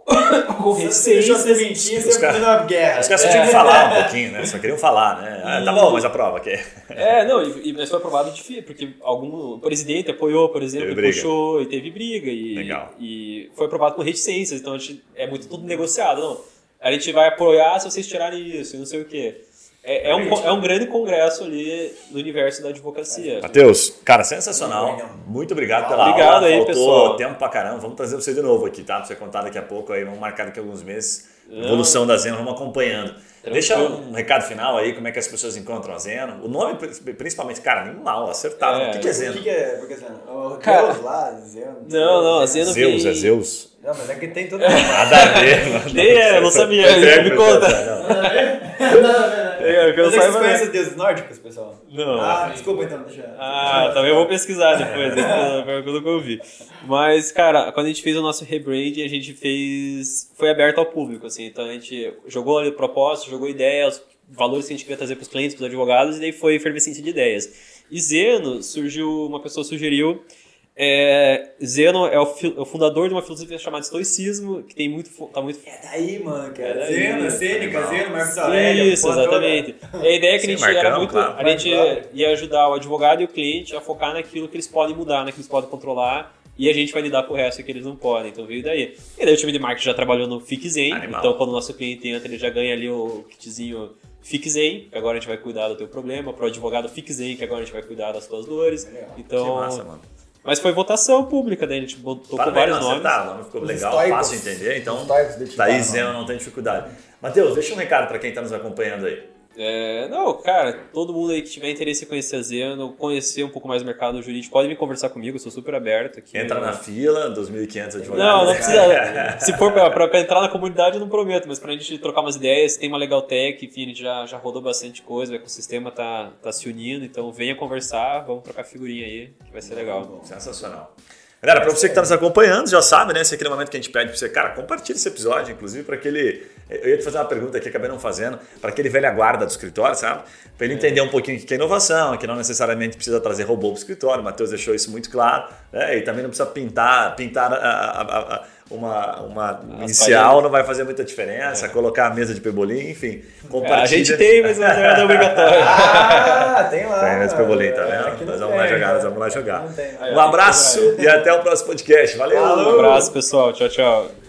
S3: com reticências. Você mentir, você caras, uma guerra.
S1: Os caras só tinham que falar um pouquinho, né? Só queriam falar, né? Ah, tá bom, mas aprova aqui.
S2: É, não, e, mas foi aprovado de porque algum presidente apoiou, por exemplo, e puxou e teve briga. E,
S1: Legal.
S2: E foi aprovado com reticências, então a gente, é muito tudo negociado. Não, a gente vai apoiar se vocês tirarem isso, e não sei o quê. É, é, um, é um grande congresso ali no universo da advocacia.
S1: Matheus, cara, sensacional. Muito obrigado pela
S2: obrigado
S1: aula.
S2: aí,
S1: Faltou
S2: pessoal.
S1: tempo pra caramba. Vamos trazer você de novo aqui, tá? Pra você contar daqui a pouco aí. Vamos marcar daqui a alguns meses. Evolução da Zeno, vamos acompanhando. Tranquilo. Deixa um recado final aí, como é que as pessoas encontram a Zeno. O nome, principalmente, cara, nem mal, acertado. É, o que, que é Zeno?
S3: O que, que é? Porque, Zeno? O cara, Deus lá, Zeno.
S2: Não, não, a Zeno
S1: Zeus, vem... é Zeus.
S3: Não, mas é que tem todo
S1: Nada a ver, mano.
S2: Nem é, não sabia. Me conta. Nada a ver.
S3: É, que eu Vocês saiba... conhecem deuses nórdicos, pessoal?
S2: Não.
S3: Ah, desculpa então, deixa.
S2: Ah, também vou pesquisar depois, foi que eu ouvi. Mas, cara, quando a gente fez o nosso rebrand, a gente fez. Foi aberto ao público, assim. Então a gente jogou ali propósito, jogou ideias, valores que a gente queria trazer para os clientes, para os advogados, e daí foi efervescência de ideias. E Zeno surgiu, uma pessoa sugeriu é, Zeno é o, é o, fundador de uma filosofia chamada estoicismo, que tem muito. Tá muito...
S3: É daí, mano, cara. É daí, Zeno, Sêneca, Zeno, Marcos Aurélio.
S2: Isso, exatamente. Toda. A ideia é que Sim, a gente Marcão, era muito. Claro, a gente claro. ia ajudar o advogado e o cliente a focar naquilo que eles podem mudar, naquilo que eles podem controlar. E a gente vai lidar com o resto que eles não podem. Então veio daí. E daí o time de marketing já trabalhou no FixZen. Então quando o nosso cliente entra, ele já ganha ali o kitzinho FixZen, que agora a gente vai cuidar do teu problema. Para o advogado FixZen, que agora a gente vai cuidar das tuas dores. Então. Que
S1: massa, mano.
S2: Mas foi votação pública, daí a gente botou com vários nomes.
S1: Tá, o nome ficou Os legal, estoicos. fácil de entender, então tá Zeno não tem dificuldade. Matheus, deixa um recado para quem está nos acompanhando aí.
S2: É, não, cara, todo mundo aí que tiver interesse em conhecer a Zeno, conhecer um pouco mais o mercado jurídico, pode me conversar comigo, eu sou super aberto aqui.
S1: Entra na fila, 2.500 advogados.
S2: Não, não precisa. se for pra, pra, pra, entrar na comunidade, eu não prometo, mas pra gente trocar umas ideias, tem uma Legal Tech, enfim, a gente já, já rodou bastante coisa, o ecossistema tá, tá se unindo, então venha conversar, vamos trocar figurinha aí, que vai ser legal.
S1: Sensacional. Galera, para você que está nos acompanhando, já sabe, né? Esse é aquele momento que a gente pede para você, cara, compartilhe esse episódio, inclusive, para aquele. Eu ia te fazer uma pergunta aqui, acabei não fazendo, para aquele velha guarda do escritório, sabe? Para ele entender um pouquinho o que é inovação, que não necessariamente precisa trazer robô para o escritório, o Matheus deixou isso muito claro, né? E também não precisa pintar, pintar a, a, a uma, uma inicial não vai fazer muita diferença, é. colocar a mesa de pebolim, enfim.
S2: Compartilha. A gente tem, mas não é obrigatório.
S3: ah, tem lá.
S1: Tem mesa de pebolim, tá vendo? Nós vamos lá jogar, nós vamos lá jogar. Um abraço e até o próximo podcast. Valeu!
S2: Um abraço, pessoal. Tchau, tchau.